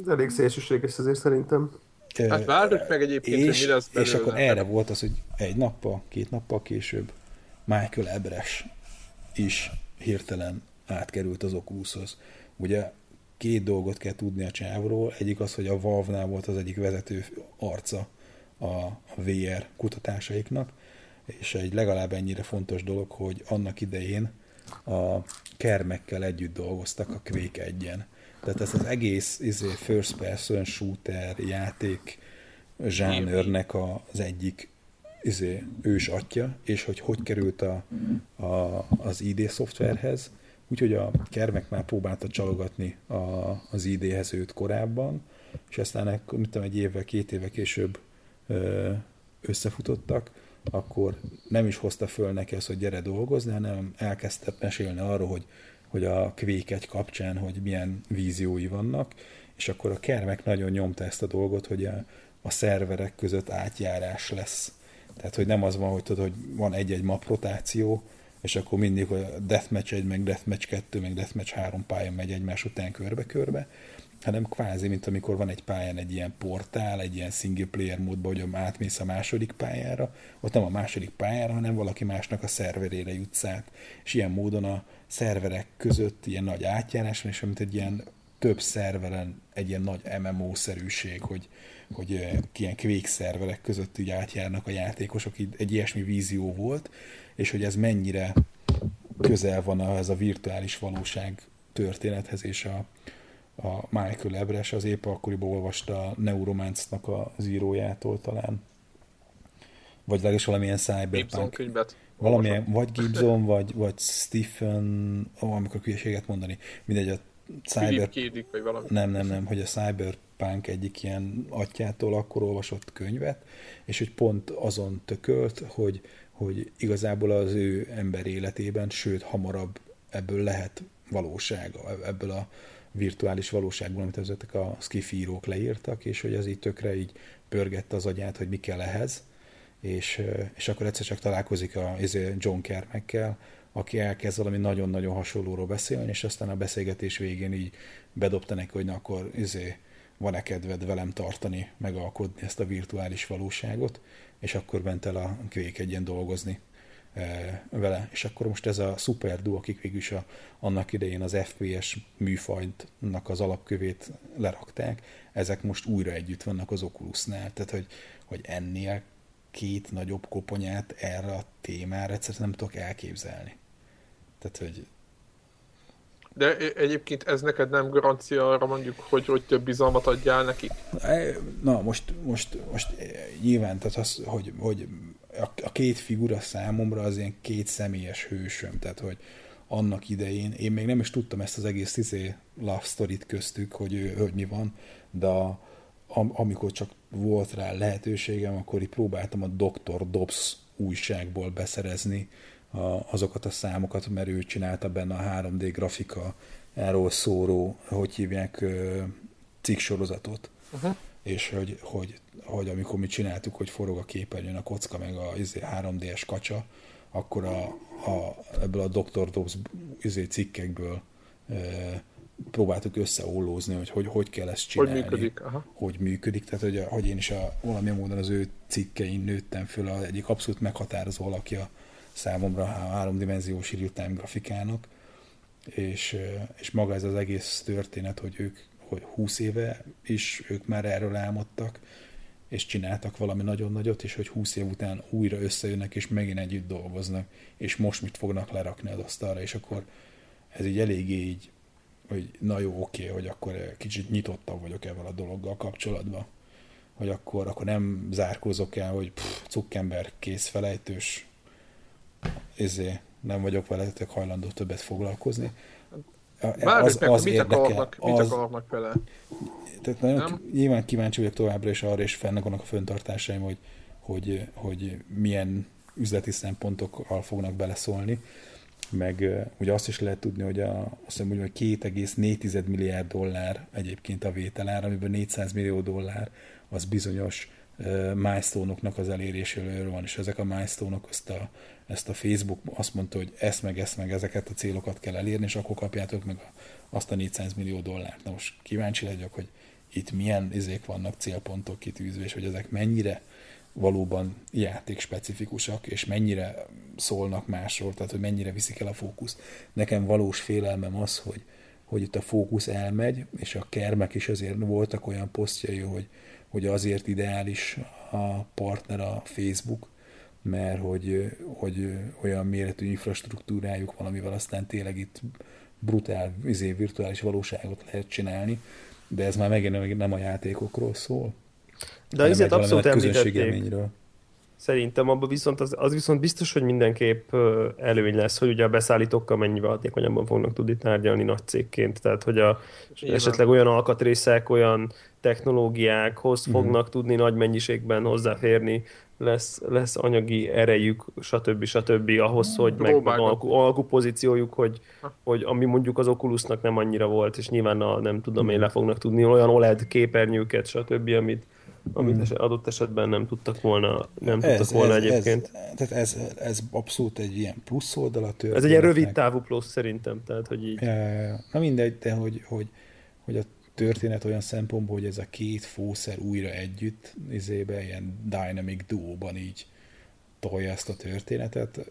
Ez elég szélsőséges azért szerintem. Hát várjuk meg egyébként, és, hogy mi lesz belőle. És akkor erre volt az, hogy egy nappal, két nappal később Michael Ebres is hirtelen átkerült az Oculushoz. Ugye két dolgot kell tudni a csávról. Egyik az, hogy a Valve-nál volt az egyik vezető arca a VR kutatásaiknak, és egy legalább ennyire fontos dolog, hogy annak idején a kermekkel együtt dolgoztak a Quake 1 Tehát ez az egész izé, first person shooter játék zsánőrnek az egyik izé, ős atya, és hogy hogy került a, a, az ID szoftverhez, Úgyhogy a Kermek már próbálta csalogatni a, az ID-hez őt korábban, és aztán mit tudom, egy évvel, két éve később összefutottak, akkor nem is hozta föl neki azt, hogy gyere dolgozni, hanem elkezdte mesélni arról, hogy, hogy a Quake egy kapcsán, hogy milyen víziói vannak, és akkor a Kermek nagyon nyomta ezt a dolgot, hogy a, a szerverek között átjárás lesz. Tehát, hogy nem az van, hogy tudod, hogy van egy-egy map rotáció, és akkor mindig a Deathmatch 1, meg Deathmatch 2, meg Deathmatch 3 pálya megy egymás után körbe-körbe, hanem kvázi, mint amikor van egy pályán egy ilyen portál, egy ilyen single player módban, hogy átmész a második pályára, ott nem a második pályára, hanem valaki másnak a szerverére jutsz át. És ilyen módon a szerverek között ilyen nagy átjárás van, és mint egy ilyen több szerveren egy ilyen nagy MMO-szerűség, hogy, hogy ilyen kvék szerverek között így átjárnak a játékosok, így egy ilyesmi vízió volt, és hogy ez mennyire közel van ez a virtuális valóság történethez, és a, a Michael Ebres az épp akkoriban olvasta a Neuromance-nak az írójától talán, vagy legalábbis valamilyen cyberpunk. könyvet. Valamilyen, vagy Gibson, vagy, vagy Stephen, ó, oh, amikor hülyeséget mondani, mindegy, a cyber... Kédik, vagy valami. Nem, nem, nem, hogy a cyberpunk egyik ilyen atyától akkor olvasott könyvet, és hogy pont azon tökölt, hogy hogy igazából az ő ember életében, sőt hamarabb ebből lehet valóság, ebből a virtuális valóságból, amit ezek a skifírók leírtak, és hogy az így tökre így pörgette az agyát, hogy mi kell ehhez, és, és akkor egyszer csak találkozik a izé, John Kermekkel, aki elkezd valami nagyon-nagyon hasonlóról beszélni, és aztán a beszélgetés végén így bedobta neki, hogy na akkor izé, van-e kedved velem tartani, megalkodni ezt a virtuális valóságot, és akkor ment el a Quake egyen dolgozni e, vele. És akkor most ez a Super Duo, akik végül is a, annak idején az FPS műfajnak az alapkövét lerakták, ezek most újra együtt vannak az Oculusnál, tehát hogy, hogy ennél két nagyobb koponyát erre a témára egyszerűen nem tudok elképzelni. Tehát, hogy de egyébként ez neked nem garancia arra mondjuk, hogy, hogy több bizalmat adjál nekik? E, na, most, most, most nyilván, tehát az, hogy, hogy a, két figura számomra az ilyen két személyes hősöm, tehát hogy annak idején, én még nem is tudtam ezt az egész izé love story köztük, hogy, hogy mi van, de a, amikor csak volt rá lehetőségem, akkor így próbáltam a Dr. Dobbs újságból beszerezni a, azokat a számokat, mert ő csinálta benne a 3D grafika erről szóró, hogy hívják, cikksorozatot. Uh-huh. És hogy, hogy, hogy, amikor mi csináltuk, hogy forog a képernyőn a kocka, meg a 3D-es izé, kacsa, akkor a, a, ebből a Dr. Dobbs izé, cikkekből e, próbáltuk összeollózni, hogy, hogy hogy kell ezt csinálni. Hogy működik. Aha. Hogy működik, tehát hogy, hogy én is a, valamilyen módon az ő cikkein nőttem föl, a, egyik abszolút meghatározó alakja számomra háromdimenziós real-time grafikának, és, és maga ez az egész történet, hogy ők hogy 20 éve is ők már erről álmodtak, és csináltak valami nagyon nagyot, és hogy 20 év után újra összejönnek, és megint együtt dolgoznak, és most mit fognak lerakni az asztalra, és akkor ez így eléggé így, hogy na jó, oké, hogy akkor kicsit nyitottabb vagyok ezzel a dologgal kapcsolatban, hogy akkor, akkor nem zárkózok el, hogy pff, cukkember kész ezé, nem vagyok veletek hajlandó többet foglalkozni. az, meg, az mit, érdekel, akarnak, az, mit akarnak vele? Tehát nagyon nem? nyilván kíváncsi vagyok továbbra is arra, és fennek vannak a föntartásaim, hogy, hogy, hogy milyen üzleti szempontokkal fognak beleszólni. Meg ugye azt is lehet tudni, hogy a, azt hiszem, hogy 2,4 milliárd dollár egyébként a vételár, amiben 400 millió dollár az bizonyos milestone-oknak az eléréséről van, és ezek a milestone-ok ezt a, ezt a Facebook azt mondta, hogy ezt meg ezt meg ezeket a célokat kell elérni, és akkor kapjátok meg a, azt a 400 millió dollárt. Na most kíváncsi legyek, hogy itt milyen izék vannak célpontok kitűzve, és hogy ezek mennyire valóban játék specifikusak, és mennyire szólnak másról, tehát hogy mennyire viszik el a fókuszt. Nekem valós félelmem az, hogy, hogy itt a fókusz elmegy, és a kermek is azért voltak olyan posztjai, hogy, hogy azért ideális a partner a Facebook, mert hogy, hogy olyan méretű infrastruktúrájuk valamivel aztán tényleg itt brutál izé, virtuális valóságot lehet csinálni, de ez már megint nem a játékokról szól. De azért abszolút említették. Szerintem abban viszont az, az viszont biztos, hogy mindenképp előny lesz, hogy ugye a beszállítókkal mennyivel hatékonyabban fognak tudni tárgyalni nagy cégként. Tehát, hogy a, esetleg olyan alkatrészek, olyan technológiákhoz uh-huh. fognak tudni nagy mennyiségben hozzáférni, lesz, lesz anyagi erejük, stb. stb. ahhoz, hogy meg, meg alkú, pozíciójuk, hogy, hogy ami mondjuk az Oculusnak nem annyira volt, és nyilván a, nem tudom én, le fognak tudni olyan OLED képernyőket, stb., amit, amit hmm. adott esetben nem tudtak volna, nem ez, tudtak volna ez, egyébként. Ez, tehát ez, ez abszolút egy ilyen plusz oldala Ez egy ilyen rövid távú plusz szerintem, tehát hogy így. Ja, ja, ja. Na mindegy, de hogy, hogy, hogy a történet olyan szempontból, hogy ez a két fószer újra együtt, izébe, ilyen dynamic duóban így tolja ezt a történetet.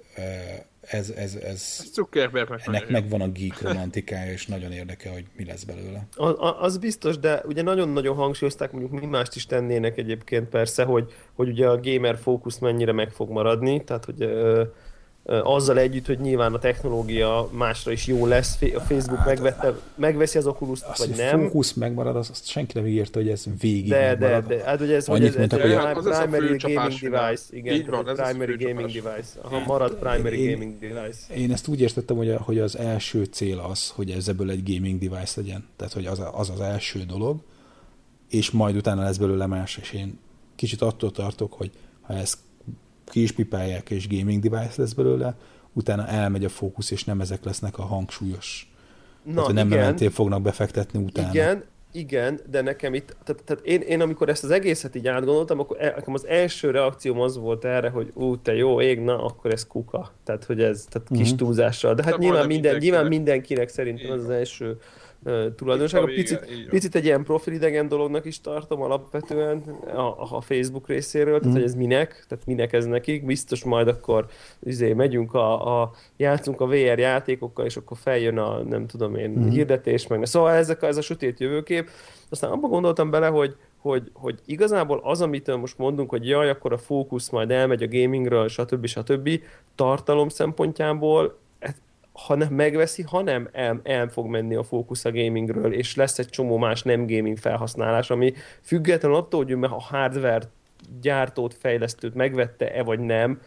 Ez, ez, ez, ez ennek megvan a geek romantikája, és nagyon érdekel, hogy mi lesz belőle. Az, az biztos, de ugye nagyon-nagyon hangsúlyozták, mondjuk mi mást is tennének egyébként persze, hogy, hogy ugye a gamer fókusz mennyire meg fog maradni, tehát hogy azzal együtt, hogy nyilván a technológia másra is jó lesz, a Facebook hát, megvette, megveszi az oculus vagy nem. A fókusz megmarad, azt, azt senki nem ígérte, hogy ez végig de, megmarad. De, de, hát ugye ez, hogy ez, mondtak, ez, hogy a primary gaming device, igen, Így van, ez primary gaming device. Aha, marad primary én, gaming device. Én ezt úgy értettem, hogy, a, hogy az első cél az, hogy ez ebből egy gaming device legyen. Tehát, hogy az az, az első dolog, és majd utána lesz belőle más, és én kicsit attól tartok, hogy ha ez ki is pipálják, és gaming device lesz belőle, utána elmegy a fókusz, és nem ezek lesznek a hangsúlyos. Na, tehát, nem igen, mentén fognak befektetni utána. Igen, igen, de nekem itt, tehát, tehát én, én amikor ezt az egészet így átgondoltam, akkor el, nekem az első reakcióm az volt erre, hogy ú, te jó ég, na, akkor ez kuka. Tehát, hogy ez tehát kis uh-huh. túlzással. De hát de nyilván, minden, nyilván mindenkinek szerintem az az első tulajdonsága. Picit, picit egy ilyen profilidegen dolognak is tartom alapvetően a, a Facebook részéről, tehát mm. hogy ez minek, tehát minek ez nekik. Biztos majd akkor izé, megyünk a, a játszunk a VR játékokkal, és akkor feljön a nem tudom én mm. hirdetés, meg szóval ezek, ez a sötét jövőkép. Aztán abban gondoltam bele, hogy, hogy, hogy igazából az, amit most mondunk, hogy jaj, akkor a fókusz majd elmegy a gamingről, stb. stb. tartalom szempontjából ha nem megveszi, ha nem el, el fog menni a fókusz a gamingről, és lesz egy csomó más nem gaming felhasználás, ami függetlenül attól, hogy a hardware gyártót, fejlesztőt megvette-e vagy nem,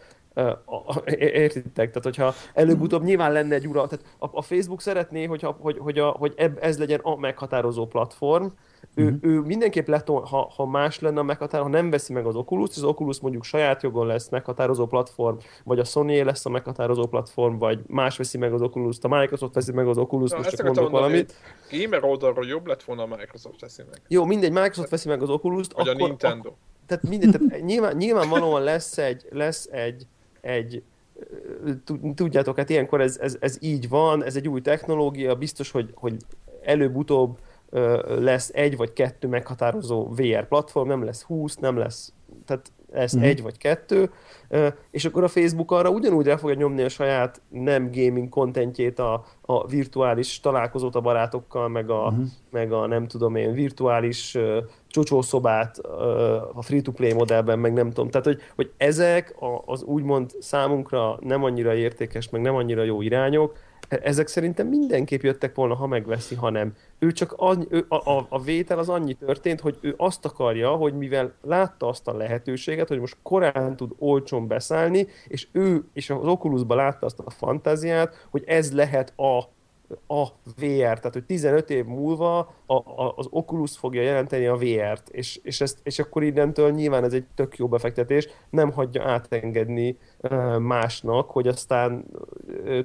értitek? Tehát, hogyha előbb-utóbb nyilván lenne egy ura, tehát a, a Facebook szeretné, hogyha, hogy, hogy, a, hogy ez legyen a meghatározó platform, ő, uh-huh. ő mindenképp leton, ha, ha más lenne a meghatározó, ha nem veszi meg az Oculus, az Oculus mondjuk saját jogon lesz meghatározó platform, vagy a Sony lesz a meghatározó platform, vagy más veszi meg az Oculus, a Microsoft veszi meg az Oculus, most csak mondok mondani, valamit. Gamer oldalról jobb lett volna a Microsoft veszi meg. Jó, mindegy, Microsoft veszi meg az Oculus-t. Vagy akkor, a Nintendo. Ak- tehát, mindegy, tehát nyilván, nyilvánvalóan lesz egy, lesz egy, egy tudjátok, hát ilyenkor ez, ez, ez így van, ez egy új technológia, biztos, hogy, hogy előbb-utóbb lesz egy vagy kettő meghatározó VR platform, nem lesz 20, nem lesz, tehát lesz mm-hmm. egy vagy kettő, és akkor a Facebook arra ugyanúgy el fogja nyomni a saját nem gaming kontentjét, a, a virtuális találkozót a barátokkal, meg a, uh-huh. meg a nem tudom én, virtuális csocsószobát uh, a free-to-play modellben, meg nem tudom. Tehát, hogy, hogy ezek az úgymond számunkra nem annyira értékes, meg nem annyira jó irányok, ezek szerintem mindenképp jöttek volna, ha megveszi, ha nem. Ő csak annyi, ő, a, a, a vétel az annyi történt, hogy ő azt akarja, hogy mivel látta azt a lehetőséget, hogy most korán tud olcsón beszállni, és ő és az Oculusban látta azt a fantáziát, hogy ez lehet a a VR, tehát hogy 15 év múlva a, a, az Oculus fogja jelenteni a VR-t, és, és, ezt, és akkor innentől nyilván ez egy tök jó befektetés, nem hagyja átengedni másnak, hogy aztán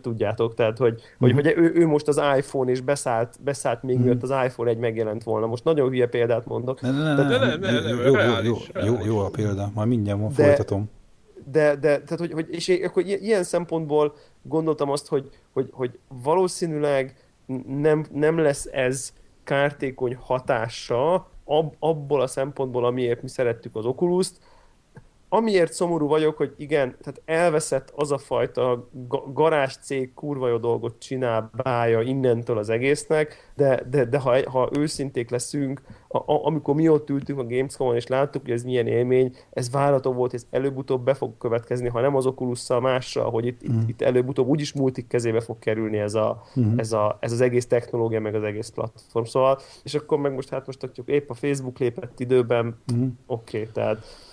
tudjátok, tehát hogy, mm. hogy, hogy ő, ő most az iPhone, és beszállt, beszállt még mm. mielőtt az iPhone egy megjelent volna. Most nagyon hülye példát mondok. Ne, ne, ne, ne, ne, ne, jó, jó, jó, jó, a példa, majd mindjárt folytatom de, de tehát, hogy, hogy, és akkor ilyen szempontból gondoltam azt, hogy, hogy, hogy valószínűleg nem, nem lesz ez kártékony hatása ab, abból a szempontból, amiért mi szerettük az Oculus-t, amiért szomorú vagyok, hogy igen, tehát elveszett az a fajta garázs cég kurva jó dolgot csinál bája innentől az egésznek, de, de, de ha, ha őszinték leszünk, a, a, amikor mi ott ültünk a Gamescom-on és láttuk, hogy ez milyen élmény, ez várható volt, ez előbb-utóbb be fog következni, ha nem az oculus másra, hogy itt, mm. itt, itt előbb-utóbb úgyis multik kezébe fog kerülni ez, a, mm. ez, a, ez az egész technológia, meg az egész platform. Szóval, és akkor meg most hát most épp a Facebook lépett időben, mm. oké, okay, tehát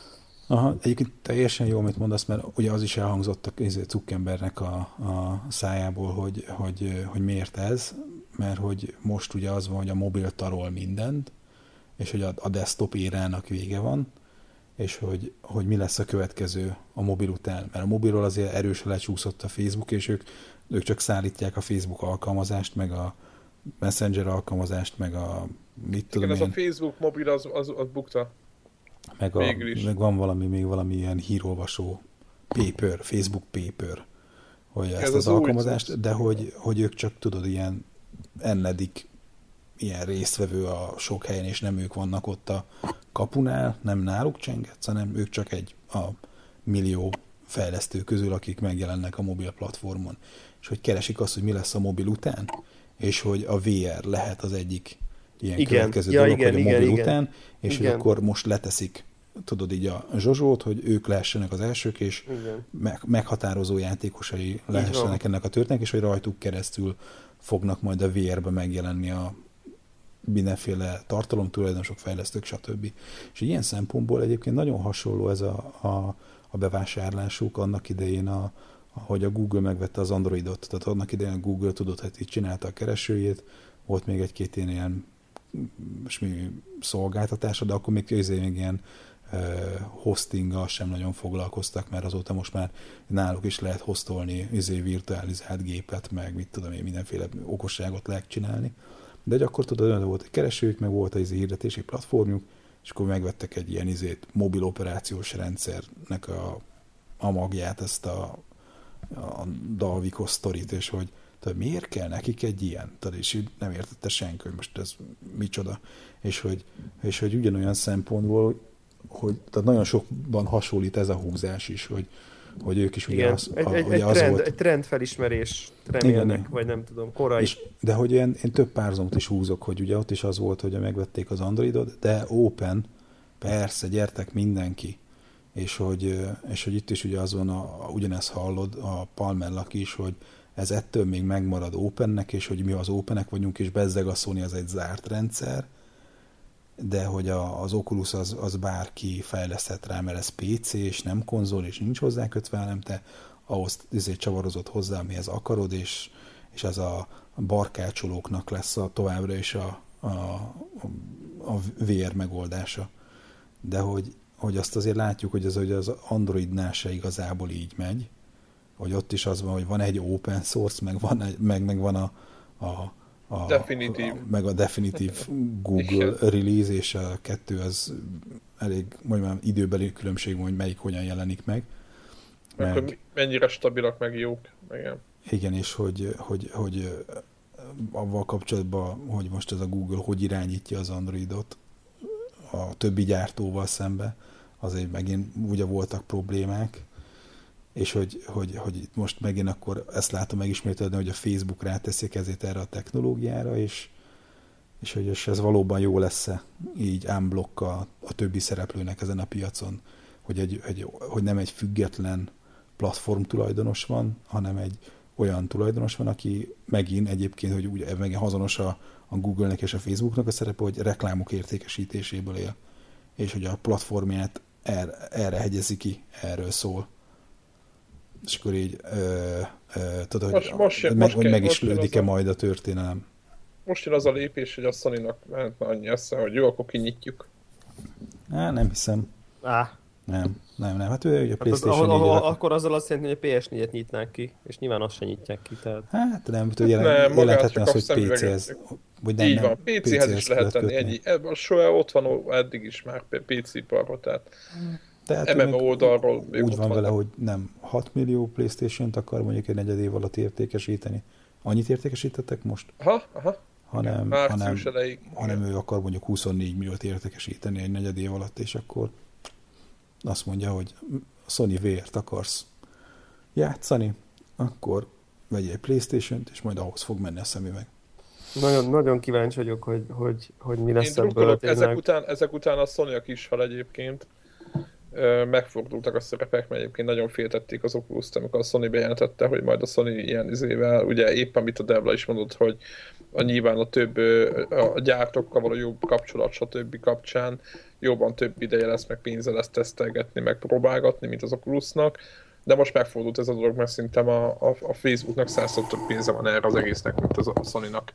Aha, egyébként teljesen jó, amit mondasz, mert ugye az is elhangzott a izé, Zuckerbergnek a, a szájából, hogy, hogy, hogy miért ez, mert hogy most ugye az van, hogy a mobil tarol mindent, és hogy a, a desktop érának vége van, és hogy, hogy mi lesz a következő a mobil után. Mert a mobilról azért erősen lecsúszott a Facebook, és ők, ők csak szállítják a Facebook alkalmazást, meg a Messenger alkalmazást, meg a mit tudom Igen, én. ez a Facebook mobil az, az, az bukta. Meg, a, meg van valami, még valami ilyen hírolvasó paper, Facebook paper, hogy ezt Ez az, az alkalmazást, de hogy, hogy ők csak tudod, ilyen ennedik ilyen résztvevő a sok helyen, és nem ők vannak ott a kapunál, nem náluk csengetsz, hanem ők csak egy a millió fejlesztő közül, akik megjelennek a mobil platformon. És hogy keresik azt, hogy mi lesz a mobil után, és hogy a VR lehet az egyik ilyen igen. következő ja, dolog, igen, hogy a mobil igen, után, és igen. hogy akkor most leteszik tudod így a Zsozsót, hogy ők lehessenek az elsők, és meg, meghatározó játékosai lehessenek ennek a történek, és hogy rajtuk keresztül fognak majd a VR-be megjelenni a mindenféle tartalomtulajdonosok, fejlesztők, stb. És ilyen szempontból egyébként nagyon hasonló ez a, a, a bevásárlásuk annak idején, a, hogy a Google megvette az Androidot. Tehát annak idején a Google tudott, hogy itt csinálta a keresőjét, volt még egy-két ilyen mi szolgáltatása, de akkor még, azért még ilyen hostinggal sem nagyon foglalkoztak, mert azóta most már náluk is lehet hostolni izé virtualizált gépet, meg mit tudom én, mindenféle okosságot lehet csinálni. De akkor tudod, volt egy keresőjük, meg volt egy hirdetési platformjuk, és akkor megvettek egy ilyen izét, mobil operációs rendszernek a, a magját, ezt a, a Dalviko sztorit, és hogy tehát miért kell nekik egy ilyen? Tehát, és nem értette senki, hogy most ez micsoda. És hogy, és hogy ugyanolyan szempontból, hogy tehát nagyon sokban hasonlít ez a húzás is, hogy, hogy ők is ugye Igen, az, egy, egy, egy, az trend, volt... egy trendfelismerés remélnek, Igen, vagy nem tudom, korai. És, de hogy én, én több párzomot is húzok, hogy ugye ott is az volt, hogy megvették az Androidot, de Open, persze, gyertek mindenki. És hogy, és hogy itt is ugye az van, a, ugyanezt hallod a Palmer is, hogy ez ettől még megmarad Opennek, és hogy mi az Openek vagyunk, és bezzeg a Sony az egy zárt rendszer, de hogy a, az Oculus az, az bárki fejleszthet rá, mert ez PC, és nem konzol, és nincs hozzá kötve, hanem te ahhoz ezért csavarozott hozzá, amihez akarod, és, és ez a barkácsolóknak lesz a továbbra is a, a, a VR megoldása. De hogy, hogy azt azért látjuk, hogy az, hogy az Androidnál se igazából így megy, hogy ott is az van, hogy van egy open source, meg, van egy, meg, meg van a, a, a, definitív. a, meg a definitív Google release, és a kettő az elég, mondjam, időbeli különbség, hogy melyik hogyan jelenik meg. Meg, meg hogy mennyire stabilak, meg jók. Igen, igen és hogy, hogy, hogy avval kapcsolatban, hogy most ez a Google hogy irányítja az Androidot a többi gyártóval szembe, azért megint ugye voltak problémák, és hogy, hogy, hogy most megint akkor ezt látom megismételni, hogy a Facebook ráteszik ezért erre a technológiára, és, és hogy ez valóban jó lesz-e így unblock a, a többi szereplőnek ezen a piacon, hogy, egy, egy, hogy nem egy független platform tulajdonos van, hanem egy olyan tulajdonos van, aki megint egyébként, hogy úgy megint hazonos a, a Google-nek és a Facebooknak a szerepe, hogy reklámok értékesítéséből él, és hogy a platformját erre, erre hegyezi ki, erről szól és akkor így ö, ö, tudod, most, hogy most, meg, most hogy meg is lődik-e majd a történelem. Most jön az a lépés, hogy a Sony-nak mehetne annyi esze, hogy jó, akkor kinyitjuk. Á, nem hiszem. Á. Nem, nem, nem. Hát ő ugye a PlayStation hát az, ahol, ahol, Akkor azzal azt jelenti, hogy a PS4-et nyitnánk ki, és nyilván azt sem nyitják ki. Tehát... Hát nem, tudod, jelen, nem, jelenthetne az, hogy PC ez. Vagy nem, Így van, PC-hez PC is lehet tenni. Ennyi. A soha ott van eddig is már PC parra, tehát... Tehát MMO oldalról úgy van vele, hogy nem 6 millió Playstation-t akar mondjuk egy negyed év alatt értékesíteni. Annyit értékesítettek most? Aha, aha. Hanem, hanem, hanem ő akar mondjuk 24 milliót értékesíteni egy negyed év alatt, és akkor azt mondja, hogy Sony vért akarsz játszani, akkor vegyél egy Playstation-t, és majd ahhoz fog menni a szemüveg. Nagyon, nagyon kíváncsi vagyok, hogy, hogy, hogy mi lesz Én ebből. Ezek után, ezek után a Sony is hal egyébként, megfordultak a szerepek, mert egyébként nagyon féltették az oculus amikor a Sony bejelentette, hogy majd a Sony ilyen izével, ugye éppen amit a Devla is mondott, hogy a nyilván a több a gyártókkal való jobb kapcsolat, stb. kapcsán jobban több ideje lesz, meg pénze lesz tesztelgetni, meg próbálgatni, mint az Oculusnak, de most megfordult ez a dolog, mert szerintem a, a, a Facebooknak százszor több pénze van erre az egésznek, mint az a Sony-nak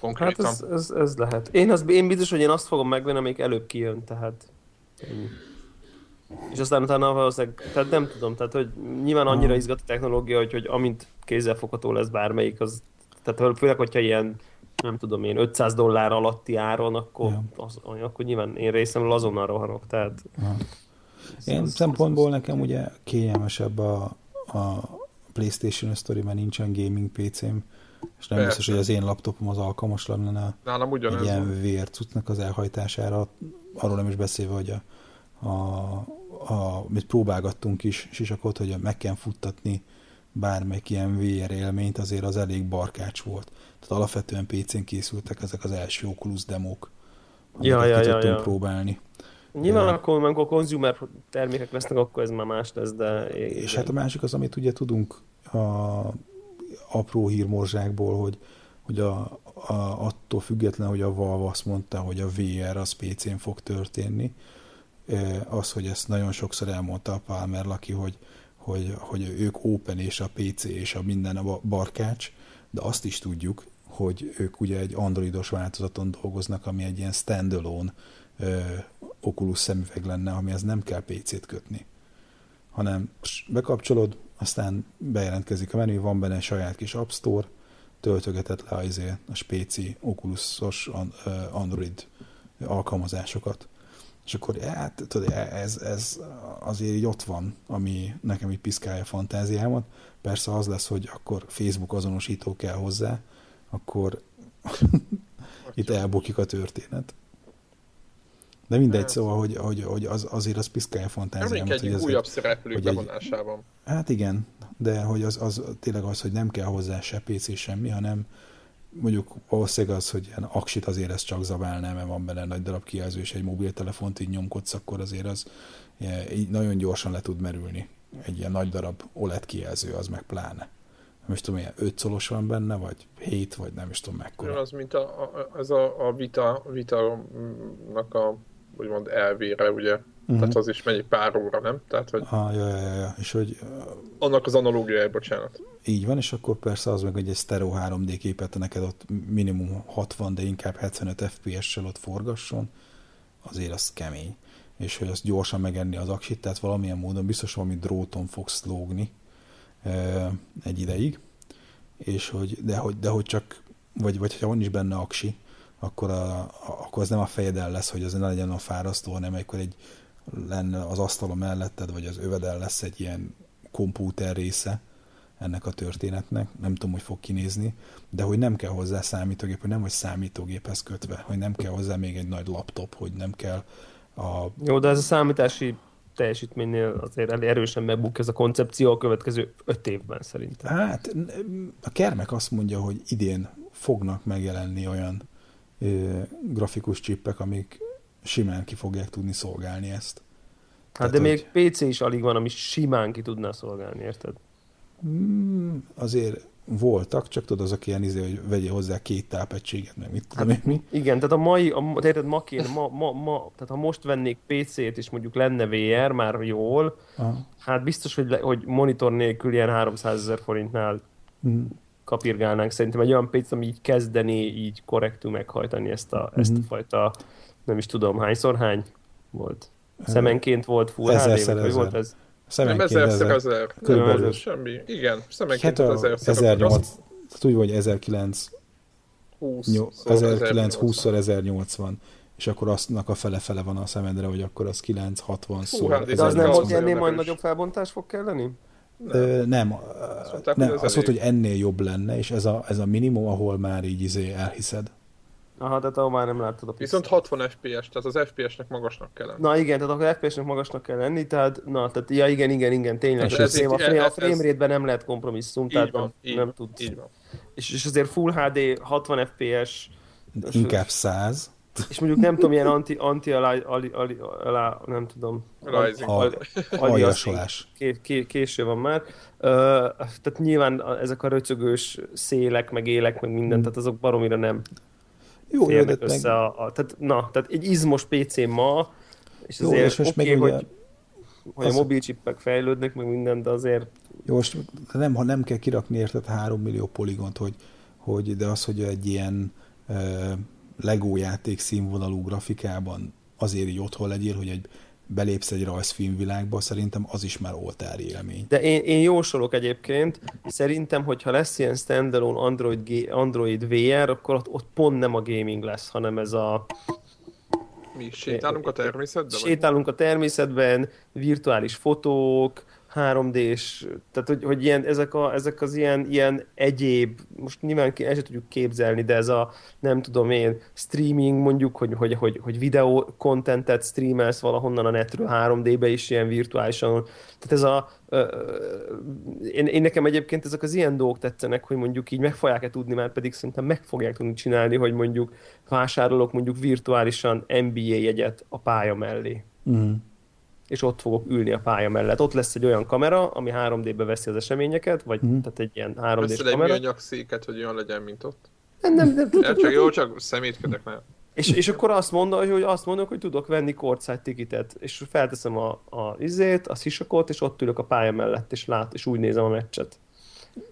konkrétan. Hát ez, ez, ez lehet. Én, az, én biztos, hogy én azt fogom megvenni, amelyik előbb kijön, tehát... És aztán utána valószínűleg, tehát nem tudom, tehát hogy nyilván annyira izgat a technológia, hogy, hogy amint kézzelfogható lesz bármelyik, az, tehát főleg, hogyha ilyen nem tudom én, 500 dollár alatti áron, akkor, ja. az, akkor nyilván én részemről azonnal rohanok, tehát... Ja. Én az, szempontból az, nekem ugye kényelmesebb a, a PlayStation Story, mert nincsen gaming PC-m, és nem Persze. biztos, hogy az én laptopom az alkalmas lenne Nálam egy ilyen VR cuccnak az elhajtására, arról nem is beszélve, hogy a, a, a, mit próbálgattunk is sisakot, hogy meg kell futtatni bármelyik ilyen VR élményt, azért az elég barkács volt. Tehát alapvetően PC-n készültek ezek az első Oculus demók, ja, ja, ja, ja. próbálni. Nyilván ja. akkor, amikor consumer termékek lesznek, akkor ez már más lesz, de... És hát a másik az, amit ugye tudunk a apró hírmorzsákból, hogy, hogy a, a, attól független, hogy a Valve azt mondta, hogy a VR az PC-n fog történni, az, hogy ezt nagyon sokszor elmondta a Palmer Laki, hogy, hogy, hogy ők open és a PC és a minden a barkács, de azt is tudjuk, hogy ők ugye egy androidos változaton dolgoznak, ami egy ilyen standalone Oculus szemüveg lenne, amihez nem kell PC-t kötni, hanem bekapcsolod, aztán bejelentkezik a menü, van benne saját kis App Store, töltögetett le az a spéci Oculusos Android alkalmazásokat. És akkor hát, tudod, ez, ez azért így ott van, ami nekem így piszkálja a fantáziámat. Persze az lesz, hogy akkor Facebook azonosító kell hozzá, akkor itt elbukik a történet. De mindegy, hát. szóval, hogy, hogy, hogy az, azért az piszkálja a fantáziámat. egy hogy újabb szereplők bevonásában. Egy, hát igen, de hogy az, az tényleg az, hogy nem kell hozzá se PC semmi, hanem mondjuk valószínűleg az, hogy ilyen aksit azért ez csak zabálná, mert van benne nagy darab kijelző, és egy mobiltelefont így nyomkodsz, akkor azért az így nagyon gyorsan le tud merülni. Egy ilyen nagy darab OLED kijelző, az meg pláne. Nem is tudom, ilyen 5 szolos van benne, vagy 7, vagy nem is tudom mekkora. Az, mint a, a, ez a, a Vita, Vita-nak a úgymond elvére, ugye? Uh-huh. Tehát az is mennyi pár óra, nem? Tehát, hogy... Ah, ja, ja, ja. És hogy... Annak az analógiája, bocsánat. Így van, és akkor persze az meg, hogy egy stereo 3D képet neked ott minimum 60, de inkább 75 FPS-sel ott forgasson, azért az kemény. És hogy azt gyorsan megenni az aksit, tehát valamilyen módon biztos valami dróton fogsz lógni egy ideig, és hogy, de, hogy, de hogy csak, vagy, vagy ha van is benne aksi, akkor, a, akkor az nem a fejeden lesz, hogy az ne legyen a fárasztó, hanem akkor egy lenne az asztalon melletted, vagy az öveden lesz egy ilyen kompúter része ennek a történetnek. Nem tudom, hogy fog kinézni, de hogy nem kell hozzá számítógép, hogy nem vagy számítógéphez kötve, hogy nem kell hozzá még egy nagy laptop, hogy nem kell a... Jó, de ez a számítási teljesítménynél azért elég erősen megbuk ez a koncepció a következő öt évben szerintem. Hát a Kermek azt mondja, hogy idén fognak megjelenni olyan grafikus csippek, amik simán ki fogják tudni szolgálni ezt. Hát Tehát, de hogy... még PC is alig van, ami simán ki tudná szolgálni, érted? Mm, azért voltak, csak tudod, azok ilyen izé, hogy vegyél hozzá két tápegységet, meg mit tudom hát, mi. Igen, tehát a mai, a, tehát ma, kéne, ma, ma, ma, tehát ha most vennék PC-t, és mondjuk lenne VR már jól, Aha. hát biztos, hogy, le, hogy monitor nélkül ilyen 300 ezer forintnál mm. Kapirgálnánk. Szerintem egy olyan PC, ami így kezdené így korrektül meghajtani ezt a, mm. ezt a fajta nem is tudom hányszor hány volt. Szemenként volt Full HD, vagy volt ez? Szemenként nem ezer, ezer. Körülbelül. Semmi. Igen, szemenként hát ezer. 1008, úgy vagy 19 1920 1080 és akkor aztnak a fele-fele van a szemedre, hogy akkor az 960 szó. Hát, de az nem volt ennél majd nagyobb felbontás fog kelleni? Nem. nem, azt mondták, nem, azt mondta, hogy ennél jobb lenne, és ez a, ez a minimum, ahol már így izé elhiszed. Aha, tehát ahol már nem láttad a Viszont 60 FPS, tehát az FPS-nek magasnak kell lenni. Na igen, tehát akkor FPS-nek magasnak kell lenni, tehát, na, tehát ja igen, igen, igen, tényleg. Ez, ez, a, frame, a frame rate-ben nem lehet kompromisszum, tehát van, nem, így, nem tudsz. Így van. És, és azért Full HD 60 FPS. Inkább 100. És mondjuk nem tudom, ilyen anti, anti alá, alá, alá, nem tudom. Aljasolás. Késő van már. Uh, tehát nyilván ezek a röcögős szélek, meg élek, meg minden, hmm. tehát azok baromira nem jó, férnek össze meg... a, a, tehát, na, tehát egy izmos PC ma, és azért jó, és most okay, meg hogy, ugye, hogy az... a mobilcsippek fejlődnek, meg minden, de azért... Jó, most nem, ha nem kell kirakni érted 3 millió poligont, hogy, hogy de az, hogy egy ilyen uh, Lego játék színvonalú grafikában azért így otthon legyél, hogy egy belépsz egy rajzfilmvilágba, szerintem az is már oltári élmény. De én, én jósolok egyébként, szerintem, hogyha lesz ilyen standalone Android, Android VR, akkor ott, ott pont nem a gaming lesz, hanem ez a mi sétálunk a természetben? Sétálunk a természetben, virtuális fotók, 3D-s, tehát hogy, hogy ilyen, ezek, a, ezek az ilyen, ilyen egyéb, most nyilván el sem tudjuk képzelni, de ez a nem tudom én, streaming mondjuk, hogy, hogy, hogy, hogy videó kontentet streamelsz valahonnan a netről 3D-be is ilyen virtuálisan. Tehát ez a, én, én nekem egyébként ezek az ilyen dolgok tetszenek, hogy mondjuk így meg fogják-e tudni, már pedig szerintem meg fogják tudni csinálni, hogy mondjuk vásárolok mondjuk virtuálisan NBA jegyet a pálya mellé. Mm és ott fogok ülni a pálya mellett. Ott lesz egy olyan kamera, ami 3D-be veszi az eseményeket, vagy mm. tehát egy ilyen 3D-s kamera. egy széket, hogy olyan legyen, mint ott? Nem, nem, nem. nem csak jó, csak szemétkedek már. És, és akkor azt mondod, hogy azt mondok, hogy tudok venni courtside tikitet, és felteszem a, a izét, a sisakot, és ott ülök a pálya mellett, és lát, és úgy nézem a meccset.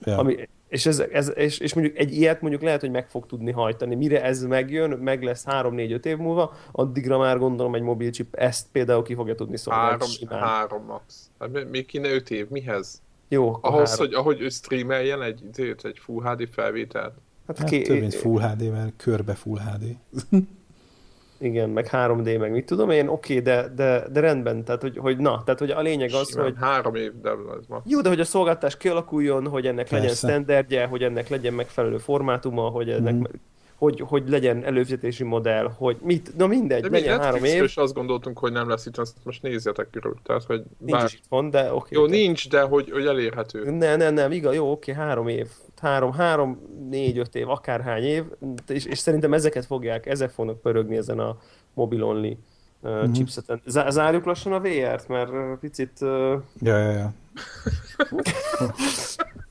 Ja. Ami, és, ez, ez, és, és mondjuk egy ilyet mondjuk lehet, hogy meg fog tudni hajtani. Mire ez megjön, meg lesz 3-4-5 év múlva, addigra már gondolom egy mobilchip ezt például ki fogja tudni szolgálni. 3, 3 max. Hát még kéne 5 év, mihez? Jó, Ahhoz, három. hogy ahogy ő streameljen egy, egy Full HD felvételt. Hát, hát ké... több mint Full HD, mert körbe Full HD. Igen, meg 3D, meg mit tudom én, oké, okay, de, de, de rendben, tehát hogy, hogy na, tehát hogy a lényeg az, Simán, hogy... Három év, de ez ma. Jó, de hogy a szolgáltatás kialakuljon, hogy ennek Persze. legyen standardje, hogy ennek legyen megfelelő formátumma, hogy ennek... Mm. Hogy, hogy legyen előfizetési modell, hogy mit, na mindegy, de legyen három év. és azt gondoltunk, hogy nem lesz itt, azt most nézzetek körül. Tehát, hogy nincs bár... van, de oké. Okay, jó, de... nincs, de hogy, hogy elérhető. Ne, ne, nem, igaz, jó, oké, három év. Három, három, négy, öt év, akárhány év, és, és szerintem ezeket fogják, ezek fognak pörögni ezen a mobil only uh, mm-hmm. chipseten. Zárjuk lassan a VR-t, mert picit... Uh... Ja, ja, ja.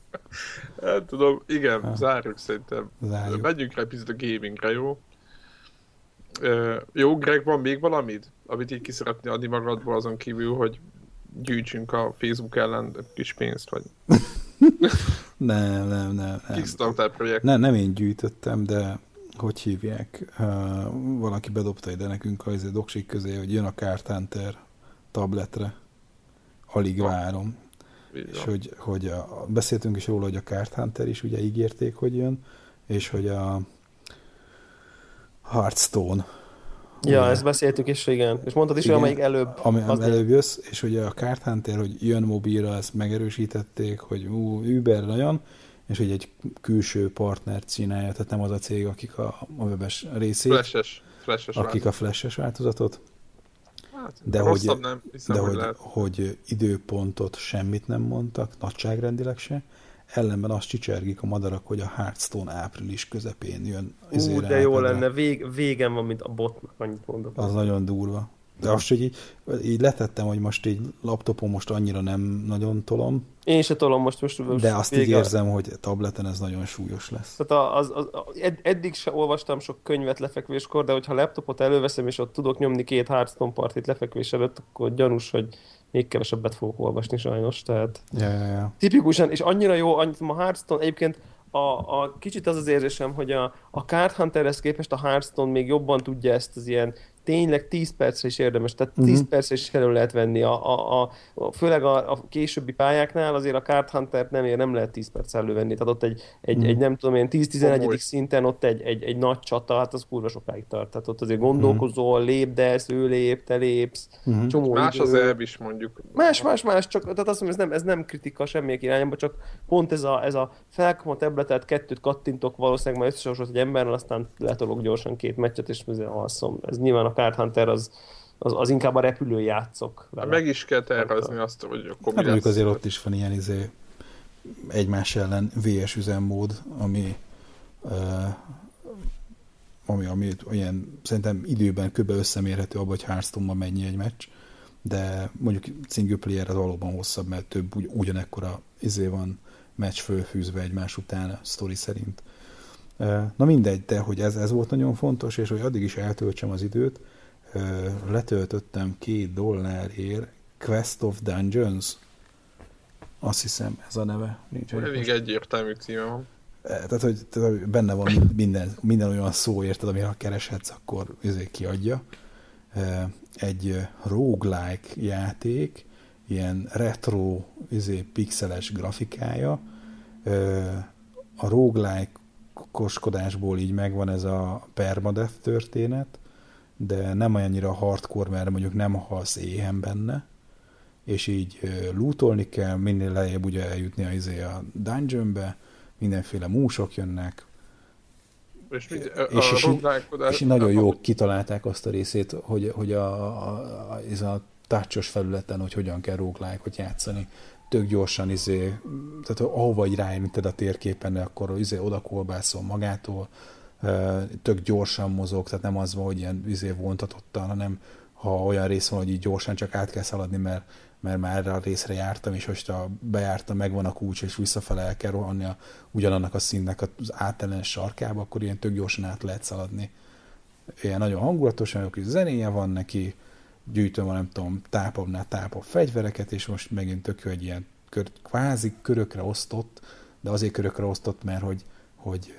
Hát tudom, igen, ha. zárjuk szerintem. Zárjuk. Menjünk rá picit a gamingre, jó? Uh, jó, Greg, van még valamit, amit így ki szeretné adni magadból azon kívül, hogy gyűjtsünk a Facebook ellen kis pénzt, vagy... nem, nem, nem. nem. Kickstarter projekt. Nem, nem én gyűjtöttem, de hogy hívják, uh, valaki bedobta ide nekünk a izé doksik közé, hogy jön a Card Hunter tabletre. Alig várom. És hogy, hogy a, beszéltünk is róla, hogy a Card Hunter is ugye ígérték, hogy jön, és hogy a Hearthstone Ja, ugye, ezt beszéltük is, igen. És mondtad is, igen, hogy amelyik előbb. Ami, az előbb jössz, és ugye a Card Hunter, hogy jön mobilra, ezt megerősítették, hogy ú, Uber nagyon, és hogy egy külső partner csinálja, tehát nem az a cég, akik a, a webes részét, flashes, flashes akik változat. a flashes változatot, De hogy, nem, hiszem, de hogy, hogy, hogy időpontot semmit nem mondtak, nagyságrendileg se, ellenben azt csicsergik a madarak, hogy a Hearthstone április közepén jön. Ú, de jó lenne, Vég, végem van, mint a botnak, annyit mondok. Az nagyon durva. De azt, hogy így, így letettem, hogy most így laptopon most annyira nem nagyon tolom. Én se tolom most. most de azt így érzem, hogy tableten ez nagyon súlyos lesz. Tehát az, az, az, ed, eddig se olvastam sok könyvet lefekvéskor, de hogyha laptopot előveszem, és ott tudok nyomni két Hearthstone partit lefekvés előtt, akkor gyanús, hogy még kevesebbet fogok olvasni sajnos. Tehát ja, ja, ja. tipikusan, és annyira jó, annyit a Hearthstone egyébként a, a, kicsit az az érzésem, hogy a, a Card Hunterhez képest a Hearthstone még jobban tudja ezt az ilyen tényleg 10 percre is érdemes, tehát 10 uh-huh. Mhm. percre is elő lehet venni. A, a, a, a, főleg a, a későbbi pályáknál azért a Card Hunter nem, nem lehet 10 perc elővenni, tehát ott egy, egy, uh-huh. egy nem tudom én 10-11. szinten ott egy, egy, egy nagy csata, hát az kurva sokáig tart. Tehát ott azért gondolkozol, uh-huh. lépdesz, ő lép, te lépsz, uh-huh. csomó Más idő. az elv is mondjuk. Más, más, más, csak tehát azt mondom, ez nem, ez nem kritika semmilyen irányba, csak pont ez a, ez a felkom a tabletet, kettőt kattintok valószínűleg majd összesorolt egy emberrel, aztán letolok gyorsan két meccset, és alszom. Ez nyilván a Card Hunter az, az, az inkább a repülő játszok. Vele. Meg is kell tervezni azt, hogy akkor hát mondjuk azért ott is van ilyen izé, egymás ellen VS üzemmód, ami uh, ami, ami olyan szerintem időben kb. összemérhető abban, hogy hearthstone mennyi egy meccs, de mondjuk single player az valóban hosszabb, mert több ugy, ugyanekkora izé van meccs fölfűzve egymás után a sztori szerint. Na mindegy, de hogy ez, ez volt nagyon fontos, és hogy addig is eltöltsem az időt, letöltöttem két dollárért Quest of Dungeons. Azt hiszem, ez a neve. Nincs Elég egyértelmű címe van. Tehát, hogy, tehát, benne van minden, minden olyan szó, érted, amire ha kereshetsz, akkor ezért kiadja. Egy roguelike játék, ilyen retro, izé, pixeles grafikája. A roguelike koskodásból így megvan ez a permadeath történet, de nem olyannyira hardcore, mert mondjuk nem halsz éhen benne, és így lootolni kell, minél lejjebb ugye eljutni a, izé a dungeonbe, mindenféle músok jönnek, és, mit, a, és, és, és nagyon jó kitalálták azt a részét, hogy, hogy a, a, a, ez a tácsos felületen, hogy hogyan kell roguelike játszani. Tök gyorsan, izé, tehát ahova így rájönted a térképen, akkor izé, oda kolbászol magától, tök gyorsan mozog, tehát nem az van, hogy ilyen izé vontatottan, hanem ha olyan rész van, hogy így gyorsan csak át kell szaladni, mert, mert már erre a részre jártam, és most bejártam, megvan a kulcs, és visszafele el kell rohanni a, ugyanannak a színnek az átellen sarkába, akkor ilyen tök gyorsan át lehet szaladni. Ilyen nagyon hangulatosan, hogy zenéje van neki, gyűjtöm a nem tudom, tápabbnál tápabb fegyvereket, és most megint tök jó egy ilyen kör, kvázi körökre osztott, de azért körökre osztott, mert hogy, hogy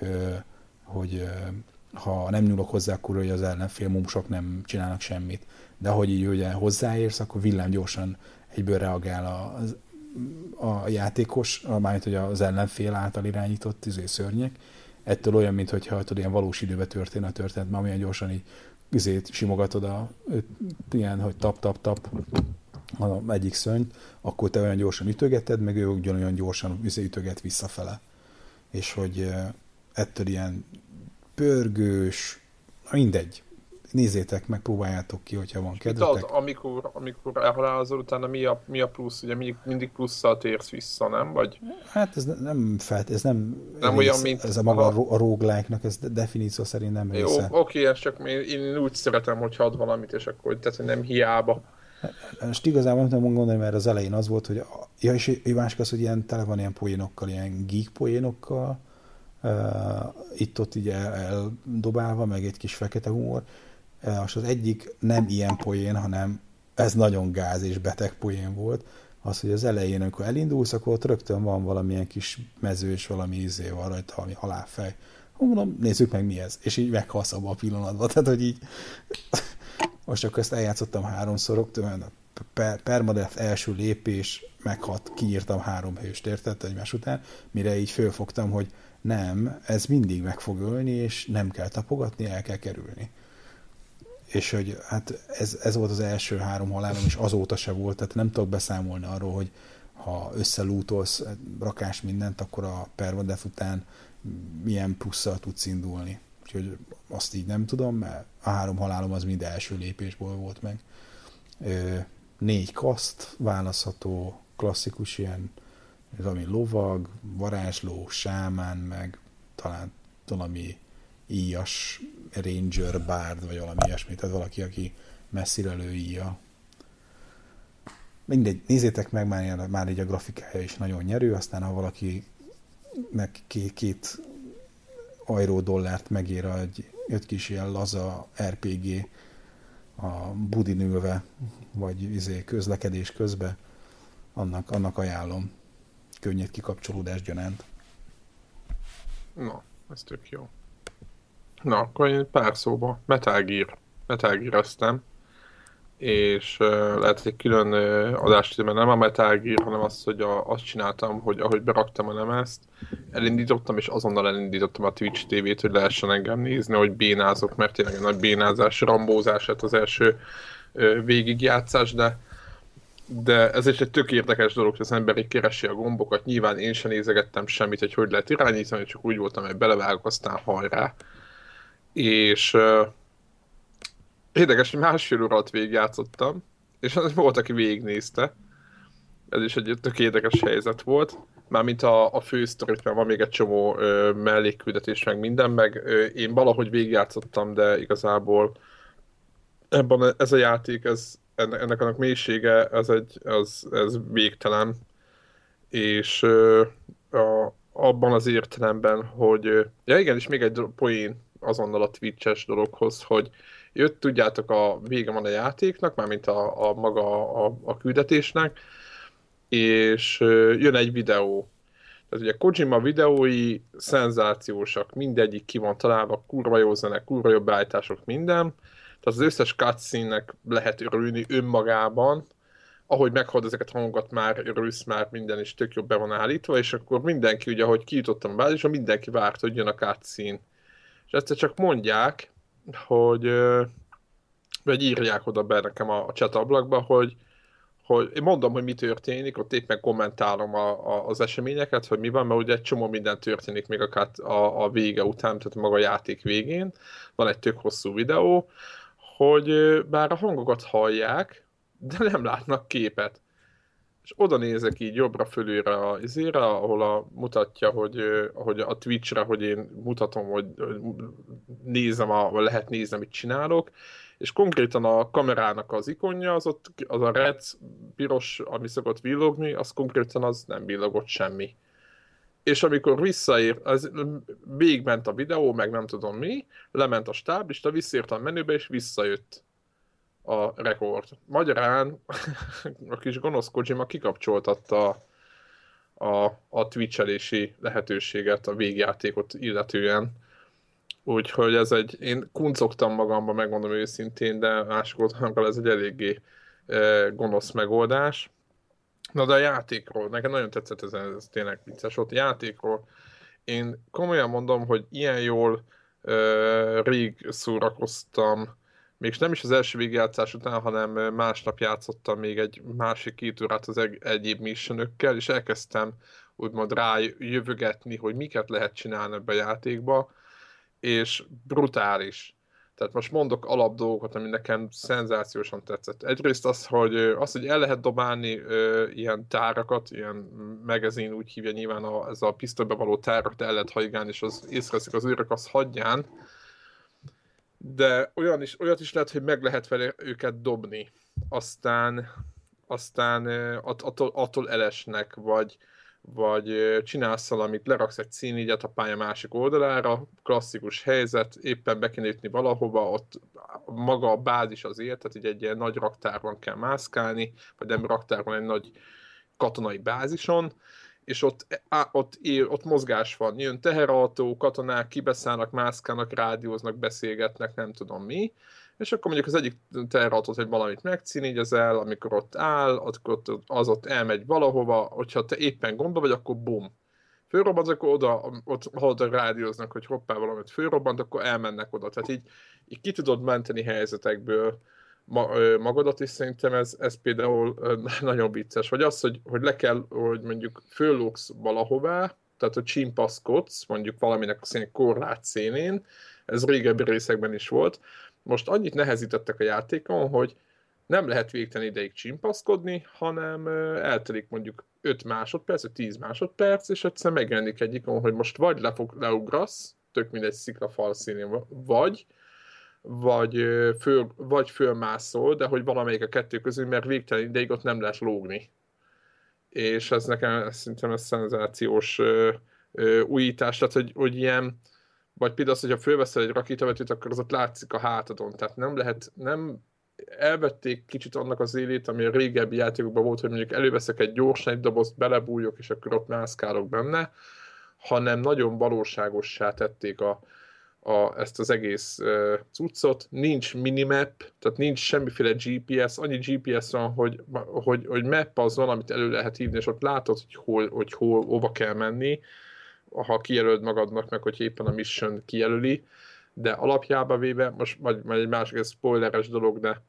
hogy ha nem nyúlok hozzá, akkor hogy az ellenfél mumsok nem csinálnak semmit. De ahogy így ugye hozzáérsz, akkor villám gyorsan egyből reagál a, a játékos, mármint hogy az ellenfél által irányított izé, szörnyek. Ettől olyan, mintha tudod, ilyen valós időben történne a történet, mert olyan gyorsan így izét simogatod a, ilyen, hogy tap-tap-tap a egyik szörnyt, akkor te olyan gyorsan ütögeted, meg ő ugyanolyan gyorsan izé ütöget visszafele. És hogy ettől ilyen pörgős, mindegy. Nézzétek meg, próbáljátok ki, hogyha van kedvetek. Tudod, amikor, amikor elhalálozol, utána mi a, mi a plusz? Ugye mindig, mindig plusszal térsz vissza, nem? Vagy... Hát ez nem felt, ez nem, nem rész, olyan, mint... Ez a maga a, a ez definíció szerint nem része. Jó, oké, ez csak én, én úgy szeretem, hogy ad valamit, és akkor tehát, nem hiába. Most igazából nem tudom mondani, mert az elején az volt, hogy ja, és másik az, hogy ilyen tele van ilyen poénokkal, ilyen geek poénokkal, uh, itt-ott így el, eldobálva, meg egy kis fekete humor. Most az egyik nem ilyen poén, hanem ez nagyon gáz és beteg poén volt. Az, hogy az elején, amikor elindulsz, akkor ott rögtön van valamilyen kis mező, és valami izé van rajta, valami halálfej. Mondom, nézzük meg mi ez. És így meghalsz abban a pillanatban. Tehát, hogy így most csak ezt eljátszottam háromszor, rögtön per, permadeath első lépés, meghat, kiírtam három hőst, érted egymás után, mire így fölfogtam, hogy nem, ez mindig meg fog ölni, és nem kell tapogatni, el kell kerülni. És hogy hát ez, ez volt az első három halálom, és azóta se volt, tehát nem tudok beszámolni arról, hogy ha összelútolsz rakás mindent, akkor a permadeath után milyen plusszal tudsz indulni. Úgyhogy azt így nem tudom, mert a három halálom az mind első lépésből volt meg. Négy kaszt választható, klasszikus ilyen, valami lovag, varázsló, sámán, meg talán valami íjas ranger, bárd, vagy valami ilyesmi, tehát valaki, aki messzire lőíja. Mindegy, nézzétek meg, már, már így a grafikája is nagyon nyerő, aztán ha valaki meg két, két ajró dollárt megér egy öt kis ilyen laza RPG a budin ülve, vagy izé közlekedés közben, annak, annak ajánlom. Könnyed kikapcsolódás gyanánt. Na, ez tök jó. Na, akkor én pár szóba Metal Gear. Metal Gear aztán és uh, lehet egy külön uh, adást, mert nem a Metal Gear, hanem azt, hogy a, azt csináltam, hogy ahogy beraktam a lemezt, elindítottam, és azonnal elindítottam a Twitch TV-t, hogy lehessen engem nézni, hogy bénázok, mert tényleg egy nagy bénázás, rambózás lett az első uh, végigjátszás, de de ez is egy tök érdekes dolog, hogy az ember így keresi a gombokat. Nyilván én sem nézegettem semmit, hogy hogy lehet irányítani, csak úgy voltam, hogy belevágok, aztán hajrá. És uh, Érdekes, hogy másfél óra alatt végigjátszottam, és volt, aki végignézte. Ez is egy tök érdekes helyzet volt. Mármint a, a fő sztorit, mert van még egy csomó ö, mellékküldetés, meg minden, meg ö, én valahogy végigjátszottam, de igazából ebben ez a játék, ez, ennek, annak mélysége, ez, egy, az, ez végtelen. És ö, a, abban az értelemben, hogy ja igen, és még egy poén azonnal a Twitch-es dologhoz, hogy jött, tudjátok, a vége van a játéknak, mármint a, a maga a, a küldetésnek, és jön egy videó. Tehát ugye Kojima videói szenzációsak, mindegyik ki van találva, kurva jó zene, kurva jó beállítások, minden. Tehát az összes cutscene-nek lehet örülni önmagában, ahogy meghald ezeket hangokat már örülsz, már minden is tök jobb be van állítva, és akkor mindenki, ugye, ahogy kijutottam a bázisra, mindenki várt, hogy jön a cutscene. És ezt csak mondják, hogy vagy írják oda be nekem a, a chat ablakba, hogy, hogy én mondom, hogy mi történik, ott éppen kommentálom a, a, az eseményeket, hogy mi van, mert ugye egy csomó minden történik még a, a, a vége után, tehát maga a játék végén. Van egy tök hosszú videó, hogy bár a hangokat hallják, de nem látnak képet és oda nézek így jobbra fölülre a izére, ahol a, mutatja, hogy, hogy a Twitchre, hogy én mutatom, hogy, nézem, a, vagy lehet nézni, amit csinálok, és konkrétan a kamerának az ikonja, az ott, az a red, piros, ami szokott villogni, az konkrétan az nem villogott semmi. És amikor visszaér, az végigment a videó, meg nem tudom mi, lement a stáblista, visszaért a menübe, és visszajött a rekord. Magyarán a kis gonosz Kojima kikapcsoltatta a, a twitchelési lehetőséget a végjátékot illetően. Úgyhogy ez egy, én kuncogtam magamba, megmondom őszintén, de másik oldalon ez egy eléggé e, gonosz megoldás. Na de a játékról, nekem nagyon tetszett ez, ez tényleg vicces volt. A játékról én komolyan mondom, hogy ilyen jól e, rég szórakoztam még nem is az első végigjátszás után, hanem másnap játszottam még egy másik két órát az egy, egyéb missionökkel, és elkezdtem úgymond rá jövögetni, hogy miket lehet csinálni ebbe a játékba, és brutális. Tehát most mondok alap dolgokat, ami nekem szenzációsan tetszett. Egyrészt az, hogy, az, hogy el lehet dobálni ö, ilyen tárakat, ilyen megazin úgy hívja nyilván a, ez a pisztolybe való tárat el lehet hajgálni, és az észreveszik az őrök, az hagyján. De olyan is, olyat is lehet, hogy meg lehet vele őket dobni. Aztán, aztán attól, attól elesnek, vagy, vagy csinálsz valamit, leraksz egy színigyet a pálya másik oldalára, klasszikus helyzet, éppen be kéne jutni valahova, ott maga a bázis az élet, tehát így egy ilyen nagy raktárban kell mászkálni, vagy nem raktárban, egy nagy katonai bázison, és ott, á, ott, él, ott mozgás van, jön teherautó, katonák kibeszállnak, mászkálnak, rádióznak, beszélgetnek, nem tudom mi, és akkor mondjuk az egyik teherautót, hogy valamit megcinigyezel, amikor ott áll, akkor ott, az ott elmegy valahova, hogyha te éppen gondba vagy, akkor bum. Fölrobbant, akkor oda, ott, ha oda rádióznak, hogy hoppá valamit fölrobbant, akkor elmennek oda. Tehát így, így ki tudod menteni helyzetekből ma, magadat, és szerintem ez, ez például nagyon vicces. Vagy az, hogy, hogy le kell, hogy mondjuk föllóksz valahová, tehát hogy csimpaszkodsz, mondjuk valaminek a korlát színén, ez régebbi részekben is volt, most annyit nehezítettek a játékon, hogy nem lehet végtelen ideig csimpaszkodni, hanem eltelik mondjuk 5 másodperc, vagy 10 másodperc, és egyszer megjelenik egy hogy most vagy lefog, leugrasz, tök mindegy sziklafal színén, vagy, vagy, föl, vagy fölmászol, de hogy valamelyik a kettő közül, mert végtelen ideig ott nem lehet lógni. És ez nekem szerintem ez szenzációs ö, ö, újítás, tehát hogy, hogy ilyen, vagy például az, hogyha fölveszel egy rakétavetőt, akkor az ott látszik a hátadon. Tehát nem lehet, nem elvették kicsit annak az élét, ami a régebbi játékokban volt, hogy mondjuk előveszek egy gyors egy dobozt, belebújok, és akkor ott mászkálok benne, hanem nagyon valóságossá tették a, a, ezt az egész uh, cuccot. Nincs minimap, tehát nincs semmiféle GPS, annyi GPS van, hogy, hogy, hogy map az van, amit elő lehet hívni, és ott látod, hogy hol, hogy hol, hova kell menni, ha kijelöld magadnak meg, hogy éppen a mission kijelöli, de alapjába véve, most vagy, vagy egy másik, ez spoileres dolog, de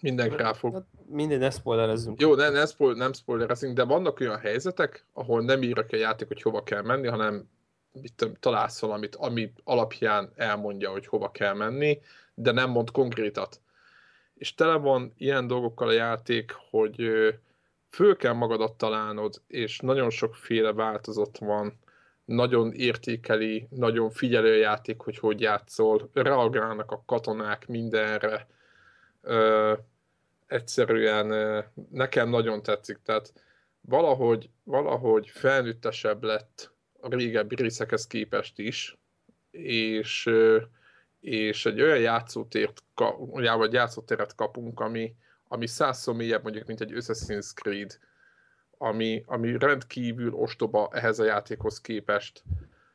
mindenki rá fog. Hát, minden ne spoilerezzünk. Jó, ne, ne spoil, nem spoilerezünk, de vannak olyan helyzetek, ahol nem írja ki a játék, hogy hova kell menni, hanem mit, találsz valamit, ami alapján elmondja, hogy hova kell menni, de nem mond konkrétat. És tele van ilyen dolgokkal a játék, hogy föl kell magadat találnod, és nagyon sokféle változat van, nagyon értékeli, nagyon figyelő a játék, hogy hogy játszol, reagálnak a katonák mindenre, ö, egyszerűen ö, nekem nagyon tetszik, tehát valahogy, valahogy felnőttesebb lett a régebbi részekhez képest is, és, és egy olyan játszótért, vagy játszóteret kapunk, ami, ami százszor mélyebb mondjuk, mint egy Assassin's Creed, ami, ami rendkívül ostoba ehhez a játékhoz képest.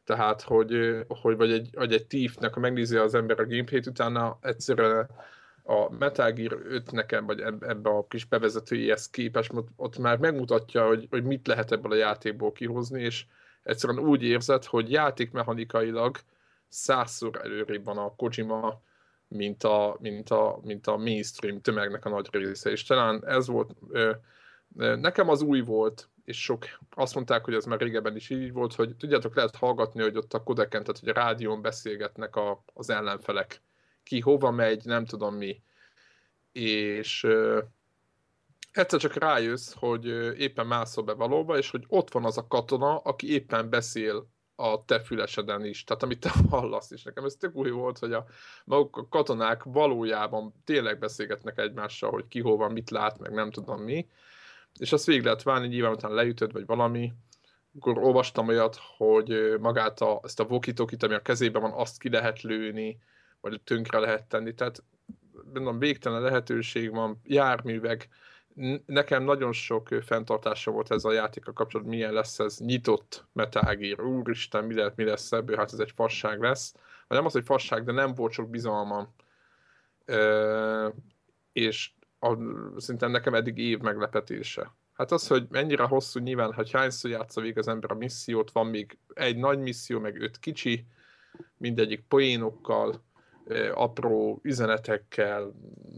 Tehát, hogy, hogy vagy egy, vagy egy Thiefnek, ha megnézi az ember a gameplayt, utána egyszerűen a Metal Gear 5 nekem, vagy ebbe a kis bevezetőjéhez képest, ott már megmutatja, hogy, hogy mit lehet ebből a játékból kihozni, és egyszerűen úgy érzed, hogy játékmechanikailag százszor előrébb van a Kojima, mint a, mint a, mint a mainstream tömegnek a nagy része. És talán ez volt Nekem az új volt, és sok azt mondták, hogy ez már régebben is így volt, hogy tudjátok, lehet hallgatni, hogy ott a kodeken, tehát hogy a rádión beszélgetnek a, az ellenfelek. Ki hova megy, nem tudom mi. És uh, egyszer csak rájössz, hogy éppen mászol be valóba, és hogy ott van az a katona, aki éppen beszél a te füleseden is, tehát amit te hallasz is. Nekem ez tök új volt, hogy a maguk a katonák valójában tényleg beszélgetnek egymással, hogy ki hova, mit lát, meg nem tudom mi. És azt végig lehet válni, nyilván utána leütöd, vagy valami, akkor olvastam olyat, hogy magát a, ezt a vokitokit, ami a kezében van, azt ki lehet lőni, vagy tönkre lehet tenni, tehát mondom, végtelen lehetőség van, járművek, nekem nagyon sok fenntartása volt ez a játék a kapcsolatban, milyen lesz ez nyitott metágír, úristen, mi, lehet, mi lesz ebből, hát ez egy fasság lesz. Vagy nem az, hogy fasság, de nem volt sok bizalmam. E, és a, szerintem nekem eddig év meglepetése. Hát az, hogy mennyire hosszú nyilván, hogy hányszor játsza végig az ember a missziót, van még egy nagy misszió, meg öt kicsi, mindegyik poénokkal, apró üzenetekkel,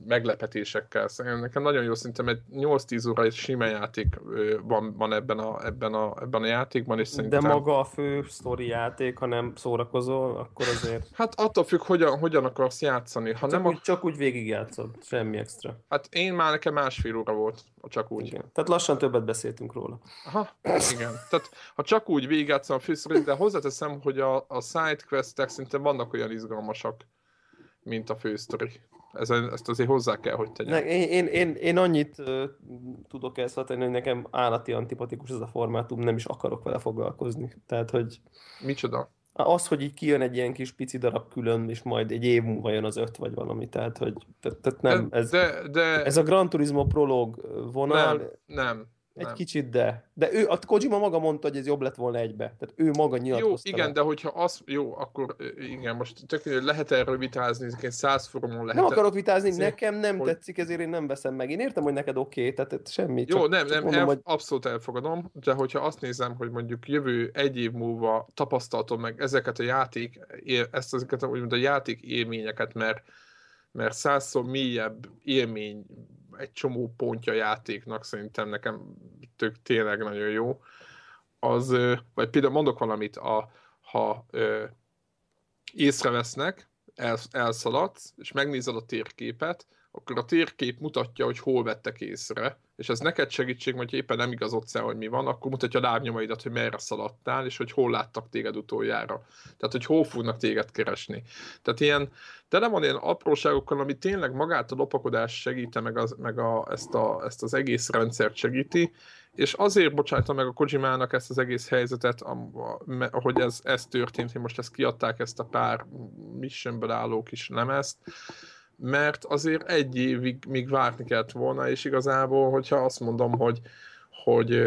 meglepetésekkel. Szóval nekem nagyon jó szerintem egy 8-10 óra egy sima játék van, van ebben, a, ebben, a, ebben a játékban. És szerintem... De maga a fő sztori játék, ha nem szórakozol, akkor azért... Hát attól függ, hogyan, hogyan akarsz játszani. Ha csak, nem úgy, a... csak úgy végigjátszod, semmi extra. Hát én már nekem másfél óra volt, csak úgy. Igen. Tehát lassan többet beszéltünk róla. Aha, igen. Tehát ha csak úgy végigjátszom a fősztorit, de hozzáteszem, hogy a, a sidequestek szinte vannak olyan izgalmasak, mint a fősztori. Ezen, ezt azért hozzá kell, hogy tegyem. Ne, én, én, én, én annyit uh, tudok ezt tenni, hogy nekem állati antipatikus ez a formátum, nem is akarok vele foglalkozni. Tehát, hogy... Micsoda? Az, hogy így kijön egy ilyen kis pici darab külön, és majd egy év múlva jön az öt, vagy valami. Tehát, hogy tehát, tehát nem, ez, de, de... ez a Gran Turismo prolog vonal... Nem, nem, egy nem. kicsit de. De ő, a Kojima maga mondta, hogy ez jobb lett volna egybe. Tehát ő maga nyilatkozta. Jó, igen, le. de hogyha az, jó, akkor igen, most tök, lehet erről vitázni, ezeken száz forumon lehet. Nem akarok vitázni, szép, nekem nem hogy... tetszik, ezért én nem veszem meg. Én értem, hogy neked oké, okay, tehát semmi. Jó, csak, nem, csak nem, mondom, el, hogy... abszolút elfogadom, de hogyha azt nézem, hogy mondjuk jövő egy év múlva tapasztaltom meg ezeket a játék, ezt ezeket úgymond a játék élményeket, mert mert százszor mélyebb élmény egy csomó pontja játéknak szerintem nekem tök tényleg nagyon jó. Az, vagy például mondok valamit, a, ha ö, észrevesznek, el, elszaladsz, és megnézed a térképet, akkor a térkép mutatja, hogy hol vettek észre, és ez neked segítség, hogy éppen nem igazodsz el, hogy mi van, akkor mutatja a lábnyomaidat, hogy merre szaladtál, és hogy hol láttak téged utoljára. Tehát, hogy hol fognak téged keresni. Tehát ilyen, nem van ilyen apróságokkal, ami tényleg magát a lopakodás segíte, meg, az, meg a, ezt, a, ezt az egész rendszert segíti, és azért bocsájtam meg a Kojimának ezt az egész helyzetet, ahogy ez, ez történt, hogy most ezt kiadták, ezt a pár missionből álló kis lemezt, mert azért egy évig még várni kellett volna, és igazából, hogyha azt mondom, hogy, hogy,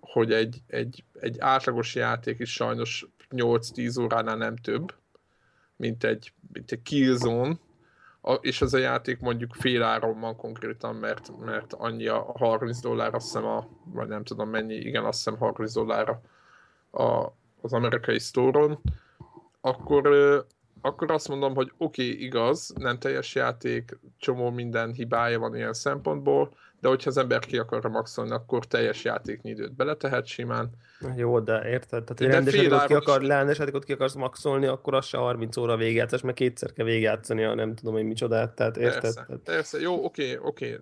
hogy egy, egy, egy átlagos játék is sajnos 8-10 óránál nem több, mint egy, mint egy Killzone, és ez a játék mondjuk fél áron van konkrétan, mert, mert annyi a 30 dollár, azt hiszem a, vagy nem tudom mennyi, igen, azt hiszem 30 dollár a, az amerikai sztóron, akkor, akkor azt mondom, hogy oké, okay, igaz, nem teljes játék, csomó minden hibája van ilyen szempontból, de hogyha az ember ki akarja maxolni, akkor teljes játéknyi időt beletehet simán. Jó, de érted? Tehát, hogy rendes játékot ki, akar, rendes játékot ki akarsz maxolni, akkor az se 30 óra végigjátszás, mert kétszer kell végigjátszani, ha nem tudom, hogy micsodát, tehát érted? Persze, tehát... persze. jó, oké, oké.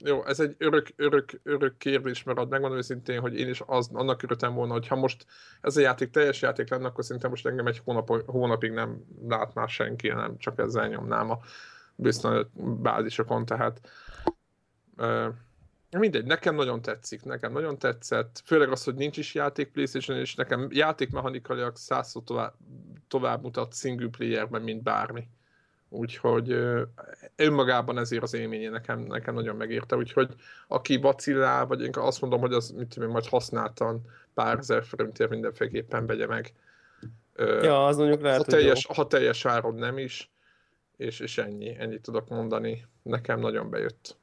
Jó, ez egy örök, örök, örök kérdés marad. Megmondom őszintén, hogy én is az, annak örültem volna, hogy ha most ez a játék teljes játék lenne, akkor szerintem most engem egy hónap, hónapig nem látná senki, nem csak ezzel nyomnám a biztos bázisokon, tehát uh, mindegy, nekem nagyon tetszik, nekem nagyon tetszett, főleg az, hogy nincs is játék playstation és nekem játékmechanikaiak százszor tovább, tovább mutat single playerben, mint bármi. Úgyhogy önmagában ezért az élménye nekem, nekem nagyon megérte, úgyhogy aki vacillál, vagy én azt mondom, hogy az mit tudom, majd használtan pár ezer forintért mindenféleképpen vegye meg. Ja, az mondjuk lehet, ha teljes, ha teljes áron nem is, és, és ennyi, ennyit tudok mondani. Nekem nagyon bejött.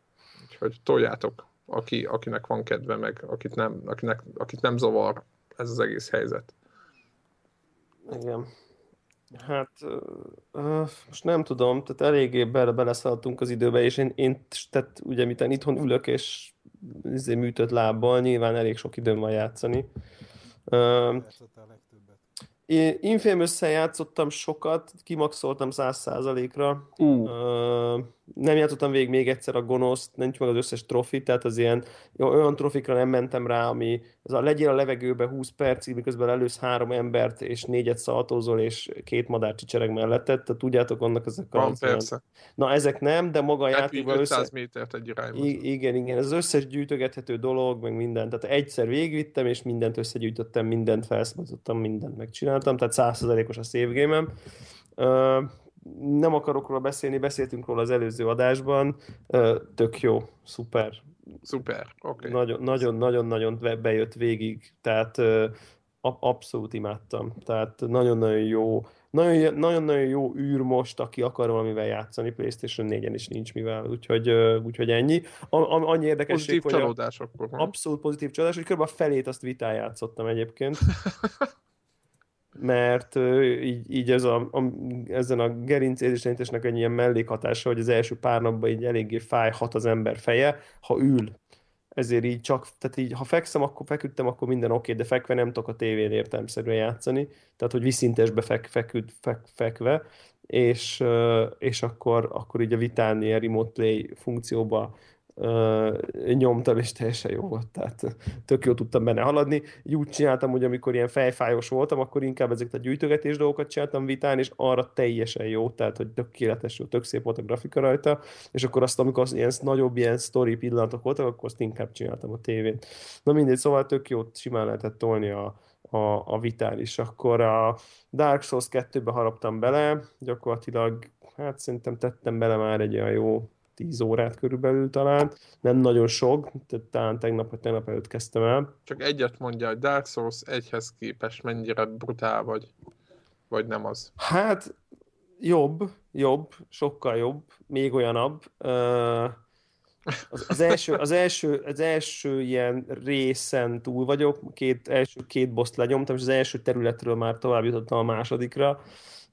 Úgyhogy toljátok, aki, akinek van kedve, meg akit nem, akinek, akit nem zavar ez az egész helyzet. Igen. Hát, uh, most nem tudom, tehát eléggé bele, beleszaladtunk az időbe, és én, én tehát ugye miten itthon ülök, és izé műtött lábbal, nyilván elég sok időm van játszani. Uh, én infamous játszottam sokat, kimaxoltam 100%-ra. Uh. Uh, nem játszottam végig még egyszer a gonoszt, nincs meg az összes trofi, tehát az ilyen olyan trofikra nem mentem rá, ami az a legyél a levegőbe 20 percig, miközben elősz három embert, és négyet szaltózol, és két madár csicsereg mellettet, tehát tudjátok, annak ezek a... Van, persze. Na, ezek nem, de maga a játékban... 500 össze... métert egy irányba. I- igen, igen, ez az összes gyűjtögethető dolog, meg minden. Tehát egyszer végigvittem, és mindent összegyűjtöttem, mindent felszabadítottam, mindent megcsináltam, tehát 100%-os a save game uh, nem akarok róla beszélni, beszéltünk róla az előző adásban, tök jó, szuper. Szuper, oké. Okay. Nagyon-nagyon-nagyon bejött végig, tehát abszolút imádtam. Tehát nagyon-nagyon jó, nagyon-nagyon jó űr most, aki akar valamivel játszani, PlayStation 4-en is nincs mivel, úgyhogy, úgyhogy ennyi. A, a, annyi érdekesség, pozitív hogy csalódás akkor. Abszolút pozitív csalódás, hogy kb. a felét azt vitán játszottam egyébként. mert így, így ez a, a, ezen a gerincézésrenítésnek egy ilyen mellékhatása, hogy az első pár napban így eléggé fájhat az ember feje, ha ül. Ezért így csak, tehát így, ha fekszem, akkor feküdtem, akkor minden oké, okay, de fekve nem tudok a tévén értelmszerűen játszani, tehát hogy viszintesbe fek, feküd, fek, fekve, és, és akkor, akkor így a vitán ilyen remote play funkcióba nyomtam, és teljesen jó volt, tehát tök jó tudtam benne haladni. Így úgy csináltam, hogy amikor ilyen fejfájos voltam, akkor inkább ezeket a gyűjtögetés dolgokat csináltam vitán, és arra teljesen jó, tehát hogy tökéletes, tök szép volt a grafika rajta, és akkor azt, amikor az ilyen nagyobb ilyen story pillanatok voltak, akkor azt inkább csináltam a tévén. Na mindegy, szóval tök jó, simán lehetett tolni a, a, a vitán is. Akkor a Dark Souls 2-be haraptam bele, gyakorlatilag, hát szerintem tettem bele már egy olyan jó 10 órát körülbelül talán. Nem nagyon sok, tehát talán tegnap vagy tegnap előtt kezdtem el. Csak egyet mondja, hogy Dark Souls egyhez képest mennyire brutál vagy, vagy nem az? Hát jobb, jobb, sokkal jobb, még olyanabb. Az, az, első, az, első, az első ilyen részen túl vagyok, két, első két boszt lenyomtam, és az első területről már tovább jutottam a másodikra,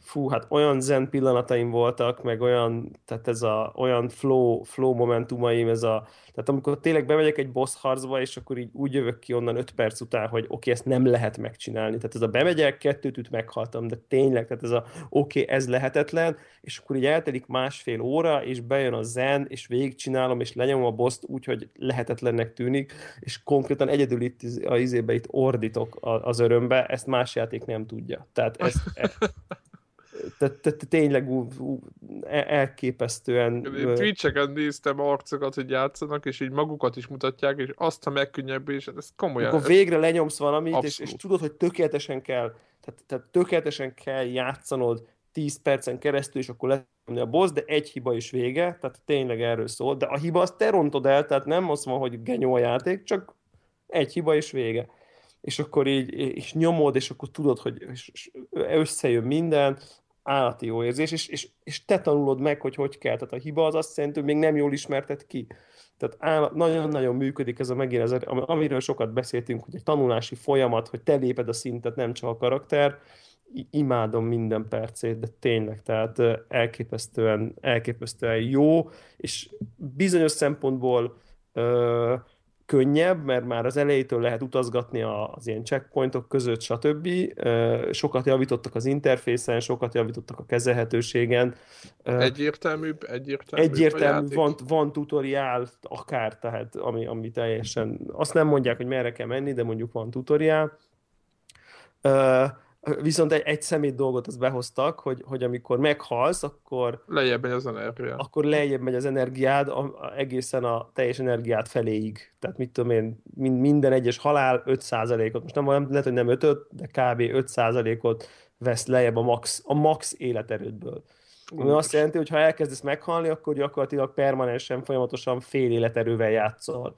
fú, hát olyan zen pillanataim voltak, meg olyan, tehát ez a, olyan flow, flow momentumaim, ez a, tehát amikor tényleg bemegyek egy boss harcba, és akkor így úgy jövök ki onnan öt perc után, hogy oké, okay, ezt nem lehet megcsinálni. Tehát ez a bemegyek, kettőt üt meghaltam, de tényleg, tehát ez a oké, okay, ez lehetetlen, és akkor így eltelik másfél óra, és bejön a zen, és végigcsinálom, és lenyomom a boszt úgy, hogy lehetetlennek tűnik, és konkrétan egyedül itt a izébe itt ordítok az örömbe, ezt más játék nem tudja. Tehát ezt, e- tehát, tényleg e- elképesztően... Twitch-eken néztem arcokat, hogy játszanak, és így magukat is mutatják, és azt a megkönnyebbés, ez komolyan... Akkor végre lenyomsz valamit, és, és tudod, hogy tökéletesen kell, tehát, tehát tökéletesen kell játszanod 10 percen keresztül, és akkor lenyomni a boss, de egy hiba is vége, tehát tényleg erről szól, de a hiba azt te rontod el, tehát nem azt van, hogy genyó a játék, csak egy hiba is vége. És akkor így és nyomod, és akkor tudod, hogy összejön minden, állati jó érzés, és, és, és te tanulod meg, hogy hogy kell. Tehát a hiba az azt jelenti, hogy még nem jól ismerted ki. Tehát nagyon-nagyon működik ez a megint, amiről sokat beszéltünk, hogy egy tanulási folyamat, hogy te léped a szintet, nem csak a karakter, imádom minden percét, de tényleg, tehát elképesztően, elképesztően jó, és bizonyos szempontból ö, könnyebb, mert már az elejétől lehet utazgatni az ilyen checkpointok között, stb. Sokat javítottak az interfészen, sokat javítottak a kezelhetőségen. Egyértelműbb, egyértelműbb Egyértelmű, van, van tutoriál, akár, tehát ami, ami teljesen, azt nem mondják, hogy merre kell menni, de mondjuk van tutoriál. Viszont egy, egy szemét dolgot az behoztak, hogy, hogy amikor meghalsz, akkor... Lejjebb megy az energia. Akkor lejjebb megy az energiád a, a, egészen a teljes energiát feléig. Tehát mit tudom én, minden egyes halál 5%-ot, most nem, nem lehet, hogy nem 5 de kb. 5%-ot vesz lejjebb a max, a max életerődből. Ami azt jelenti, hogy ha elkezdesz meghalni, akkor gyakorlatilag permanensen, folyamatosan fél életerővel játszol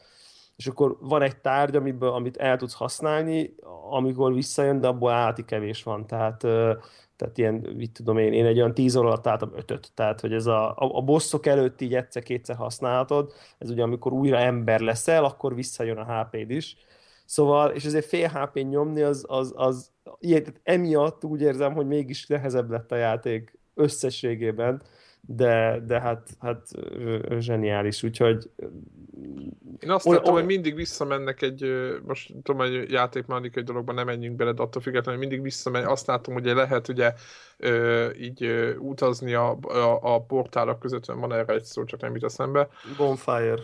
és akkor van egy tárgy, amiből, amit el tudsz használni, amikor visszajön, de abból állati kevés van, tehát, tehát ilyen, mit tudom én, én egy olyan 10 óra alatt álltam ötöt, tehát hogy ez a, a, a bosszok előtt így egyszer-kétszer használhatod, ez ugye amikor újra ember leszel, akkor visszajön a HP-d is, Szóval, és ezért fél hp nyomni, az, az, az ilyen, emiatt úgy érzem, hogy mégis nehezebb lett a játék összességében, de, de hát, hát zseniális, úgyhogy én azt láttam, hogy mindig visszamennek egy, most tudom, hogy játékmanikai dologban nem menjünk bele, de attól függetlenül mindig visszamennek. Azt látom, hogy lehet ugye így utazni a, a, a portálok között, van erre egy szó, csak nem jut eszembe. Bonfire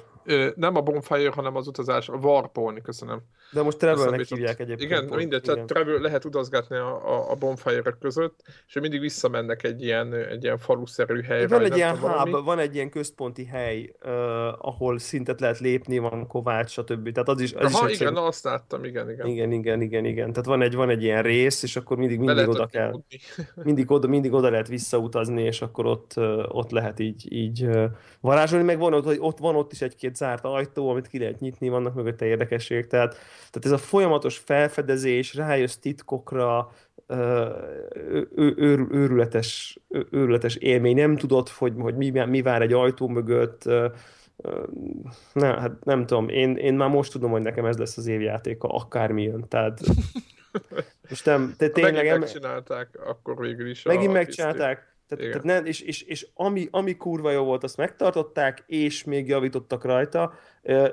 nem a bonfire, hanem az utazás, a warpolni, köszönöm. De most travelnek hívják egyébként. Igen, mindegy, tehát travel, lehet utazgatni a, a, a bonfire között, és mindig visszamennek egy ilyen, egy ilyen faluszerű helyre. Van egy ilyen hub, van egy ilyen központi hely, uh, ahol szintet lehet lépni, van kovács, stb. Tehát az is, az Aha, is igen, szerint... azt láttam, igen, igen. Igen, igen, igen, igen. Tehát van egy, van egy ilyen rész, és akkor mindig, mindig oda kell. mindig oda, mindig oda lehet visszautazni, és akkor ott, ott lehet így, így varázsolni, meg van ott, hogy ott van ott is egy-két zárt ajtó, amit ki lehet nyitni, vannak mögötte érdekesség. Tehát, tehát ez a folyamatos felfedezés, rájössz titkokra, őr, őrületes, őrületes élmény. Nem tudod, hogy, hogy mi, mi vár egy ajtó mögött, nem, hát nem tudom, én, én már most tudom, hogy nekem ez lesz az évjátéka, akármi jön, tehát Most nem, te tényleg... Megint megcsinálták akkor végül is. Megint megcsinálták. Tehát, tehát nem, és, és, és ami, ami kurva jó volt, azt megtartották, és még javítottak rajta,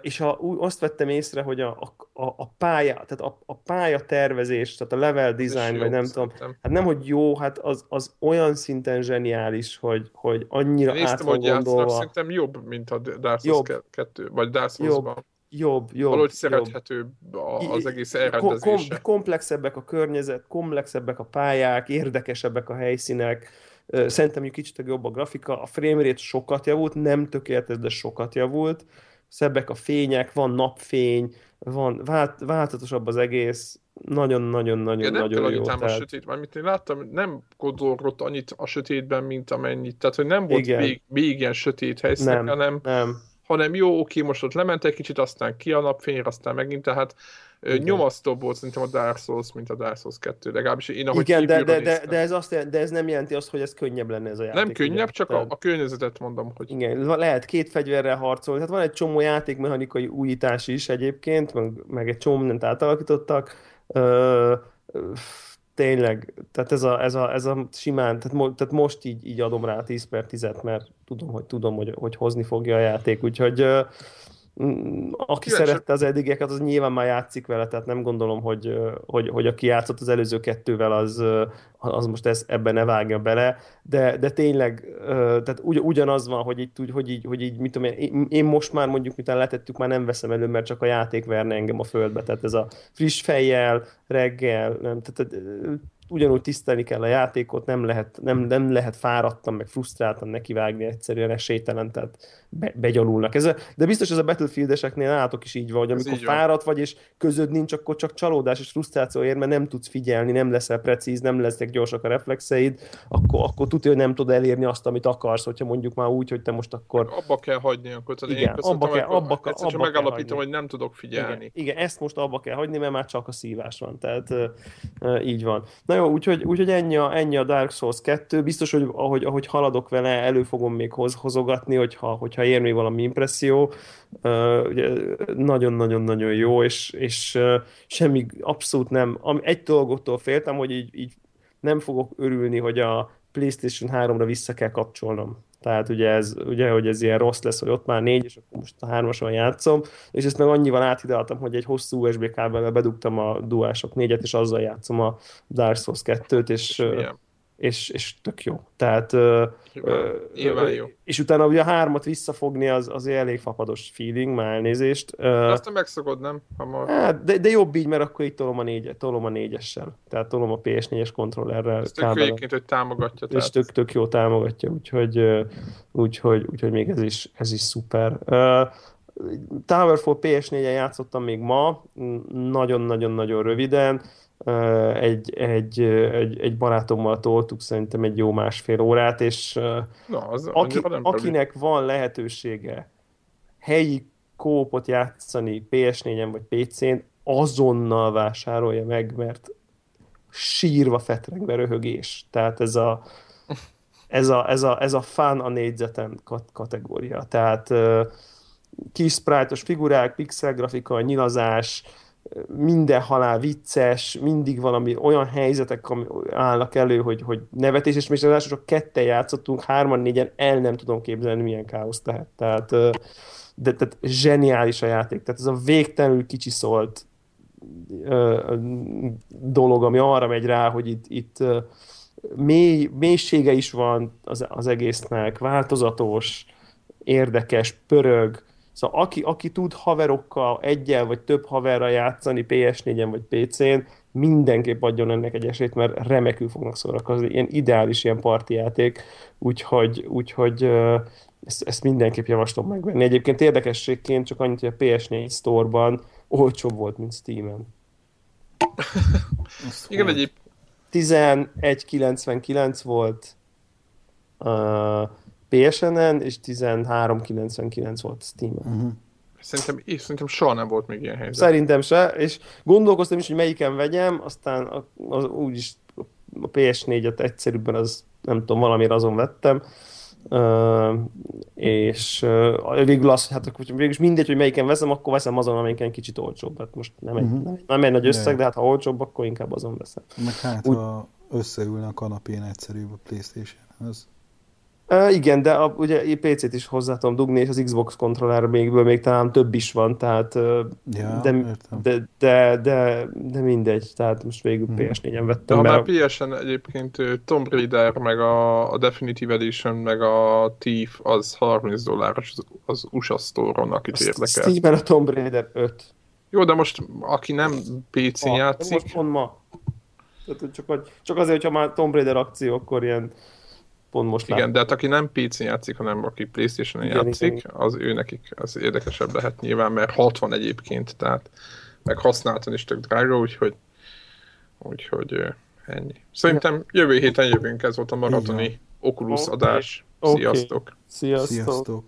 és ha azt vettem észre, hogy a, a, a pálya, tehát a, a pálya tervezés, tehát a level design, vagy nem tudom, hát nem, hogy jó, hát az, az olyan szinten zseniális, hogy, hogy annyira Néztem, át van hogy gondolva. szerintem jobb, mint a Dark Souls jobb. 2, vagy Dark Souls-ban. Jobb, jobb. Valahogy szerethető az egész elrendezése. Kom- komplexebbek a környezet, komplexebbek a pályák, érdekesebbek a helyszínek, Szerintem egy kicsit jobb a grafika, a framerate sokat javult, nem tökéletes, de sokat javult. Szebbek a fények, van napfény, van vált, változatosabb az egész, nagyon-nagyon-nagyon ja, nagyon jó. Tehát... sötét, amit én láttam, nem kodorgott annyit a sötétben, mint amennyit. Tehát, hogy nem volt még, még ilyen sötét helyszínek, nem, hanem, nem. hanem jó, oké, most ott lement egy kicsit, aztán ki a napfényre, aztán megint, tehát igen. nyomasztóbb volt szerintem a Dark Souls, mint a Dark Souls 2, legalábbis én ahogy Igen, de, de, de, de, ez azt, de ez nem jelenti azt, hogy ez könnyebb lenne ez a játék. Nem könnyebb, ugye? csak a, a környezetet mondom, hogy... Igen, lehet két fegyverrel harcolni, tehát van egy csomó játékmechanikai újítás is egyébként, meg, meg egy csomó mindent átalakítottak. Ö, tényleg, tehát ez a, ez a, ez a simán, tehát, mo, tehát most így, így adom rá 10 per 10 mert tudom, hogy tudom, hogy, hogy hozni fogja a játék, úgyhogy Mm, aki Kíváncsi. szerette az eddigeket, az nyilván már játszik vele, tehát nem gondolom, hogy, hogy, hogy aki játszott az előző kettővel, az, az most ez, ebben ne vágja bele, de, de tényleg, tehát ugy, ugyanaz van, hogy így, hogy így, hogy így mit tudom én, én most már mondjuk, miután letettük, már nem veszem elő, mert csak a játék verne engem a földbe, tehát ez a friss fejjel, reggel, nem, tehát ugyanúgy tisztelni kell a játékot, nem lehet, nem, nem lehet fáradtan, meg frusztráltan nekivágni, egyszerűen esélytelen, tehát be, begyalulnak. Ez a, de biztos ez a Battlefield-eseknél látok is így van, hogy amikor fáradt vagy, és közöd nincs, akkor csak csalódás és frusztráció ér, mert nem tudsz figyelni, nem leszel precíz, nem lesznek gyorsak a reflexeid, akkor, akkor tudja, hogy nem tud elérni azt, amit akarsz, hogyha mondjuk már úgy, hogy te most akkor... Abba kell hagyni, akkor tehát igen, én abba kell, abba, abba, abba megállapítom, hogy nem tudok figyelni. Igen, igen, ezt most abba kell hagyni, mert már csak a szívás van, tehát uh, így van. Na jó, úgyhogy, úgyhogy ennyi, a, ennyi a Dark Souls 2. Biztos, hogy ahogy, ahogy haladok vele, elő fogom még hoz, hozogatni, hogyha, hogyha ér még valami impresszió. Nagyon-nagyon-nagyon uh, jó, és, és uh, semmi abszolút nem. Egy dolgoktól féltem, hogy így, így nem fogok örülni, hogy a PlayStation 3-ra vissza kell kapcsolnom. Tehát ugye, ez, ugye, hogy ez ilyen rossz lesz, hogy ott már négy, és akkor most a hármason játszom, és ezt meg annyival áthidaltam, hogy egy hosszú USB kábellel bedugtam a DualShock 4-et, és azzal játszom a Dark Souls 2-t, és, és, és, és tök jó. Tehát, Nyilván, jó. És utána ugye a hármat visszafogni az, az elég fapados feeling, már elnézést. Azt nem megszokod, nem? Hamar. Hát, de, de jobb így, mert akkor így tolom a, négy, tolom a négyessel. Tehát tolom a PS4-es kontrollerrel. Ez tök egyébként, hogy támogatja. Tehát. És tök, tök jó támogatja, úgyhogy, úgyhogy, úgyhogy még ez is, ez is szuper. Uh, Towerfall PS4-en játszottam még ma, nagyon-nagyon-nagyon röviden egy, egy, egy, egy barátommal toltuk szerintem egy jó másfél órát, és Na, az aki, akinek van lehetősége helyi kópot játszani PS4-en vagy PC-n, azonnal vásárolja meg, mert sírva fetrengve röhögés. Tehát ez a, ez a, ez a, ez a fán a négyzeten kategória. Tehát kis sprite figurák, pixel grafika, nyilazás, minden halál vicces, mindig valami olyan helyzetek állnak elő, hogy, hogy nevetés, és még az csak ketten játszottunk, hárman, négyen, el nem tudom képzelni, milyen káosz lehet. Tehát, de, tehát zseniális a játék. Tehát ez a végtelenül szólt dolog, ami arra megy rá, hogy itt, itt mély, mélysége is van az, az egésznek, változatos, érdekes, pörög, Szóval aki, aki tud haverokkal egyel vagy több haverral játszani PS4-en vagy PC-n, mindenképp adjon ennek egy esélyt, mert remekül fognak szórakozni. Ilyen ideális ilyen játék, úgyhogy, úgyhogy ezt, ezt mindenképp javaslom megvenni. Egyébként érdekességként csak annyit, hogy a PS4 Store-ban olcsóbb volt, mint Steam-en. Igen, egyéb. 11.99 volt. Uh, PSN-en, és 13.99 volt Steam-en. Uh-huh. Szerintem, és szerintem soha nem volt még ilyen helyzet. Szerintem se, és gondolkoztam is, hogy melyiken vegyem, aztán az, úgyis a PS4-et egyszerűbben az, nem tudom, valamire azon vettem. Uh, és uh, végül az, hát akkor végül is mindegy, hogy melyiken veszem, akkor veszem azon, amelyiken kicsit olcsóbb. Hát most nem egy, uh-huh. nem, nem egy nagy összeg, de. de hát ha olcsóbb, akkor inkább azon veszem. Meg hát, Úgy... ha összeülne a kanapén egyszerűbb a Playstation, az... Uh, igen, de a, ugye PC-t is hozzá tudom dugni, és az Xbox kontroller még, még talán több is van, tehát uh, ja, de, de, de, de, de, mindegy, tehát most végül hmm. PS4-en vettem. De ha már PS-en egyébként Tomb Raider, meg a, a Definitive Edition, meg a Thief, az 30 dolláros az, az USA Store-on, akit érdekel. Steam-en a Tomb Raider 5. Jó, de most aki nem PC-n játszik... Most pont ma. Tehát, csak, csak azért, hogyha már Tomb Raider akció, akkor ilyen pont most Igen, de hát aki nem PC-n játszik, hanem aki Playstation-on játszik, igen. az ő nekik az érdekesebb lehet nyilván, mert 60 egyébként, tehát meg használtan is tök drága, úgyhogy úgyhogy ennyi. Szerintem jövő héten jövünk, ez volt a maratoni Oculus adás. Okay. Sziasztok! Sziasztok! Sziasztok.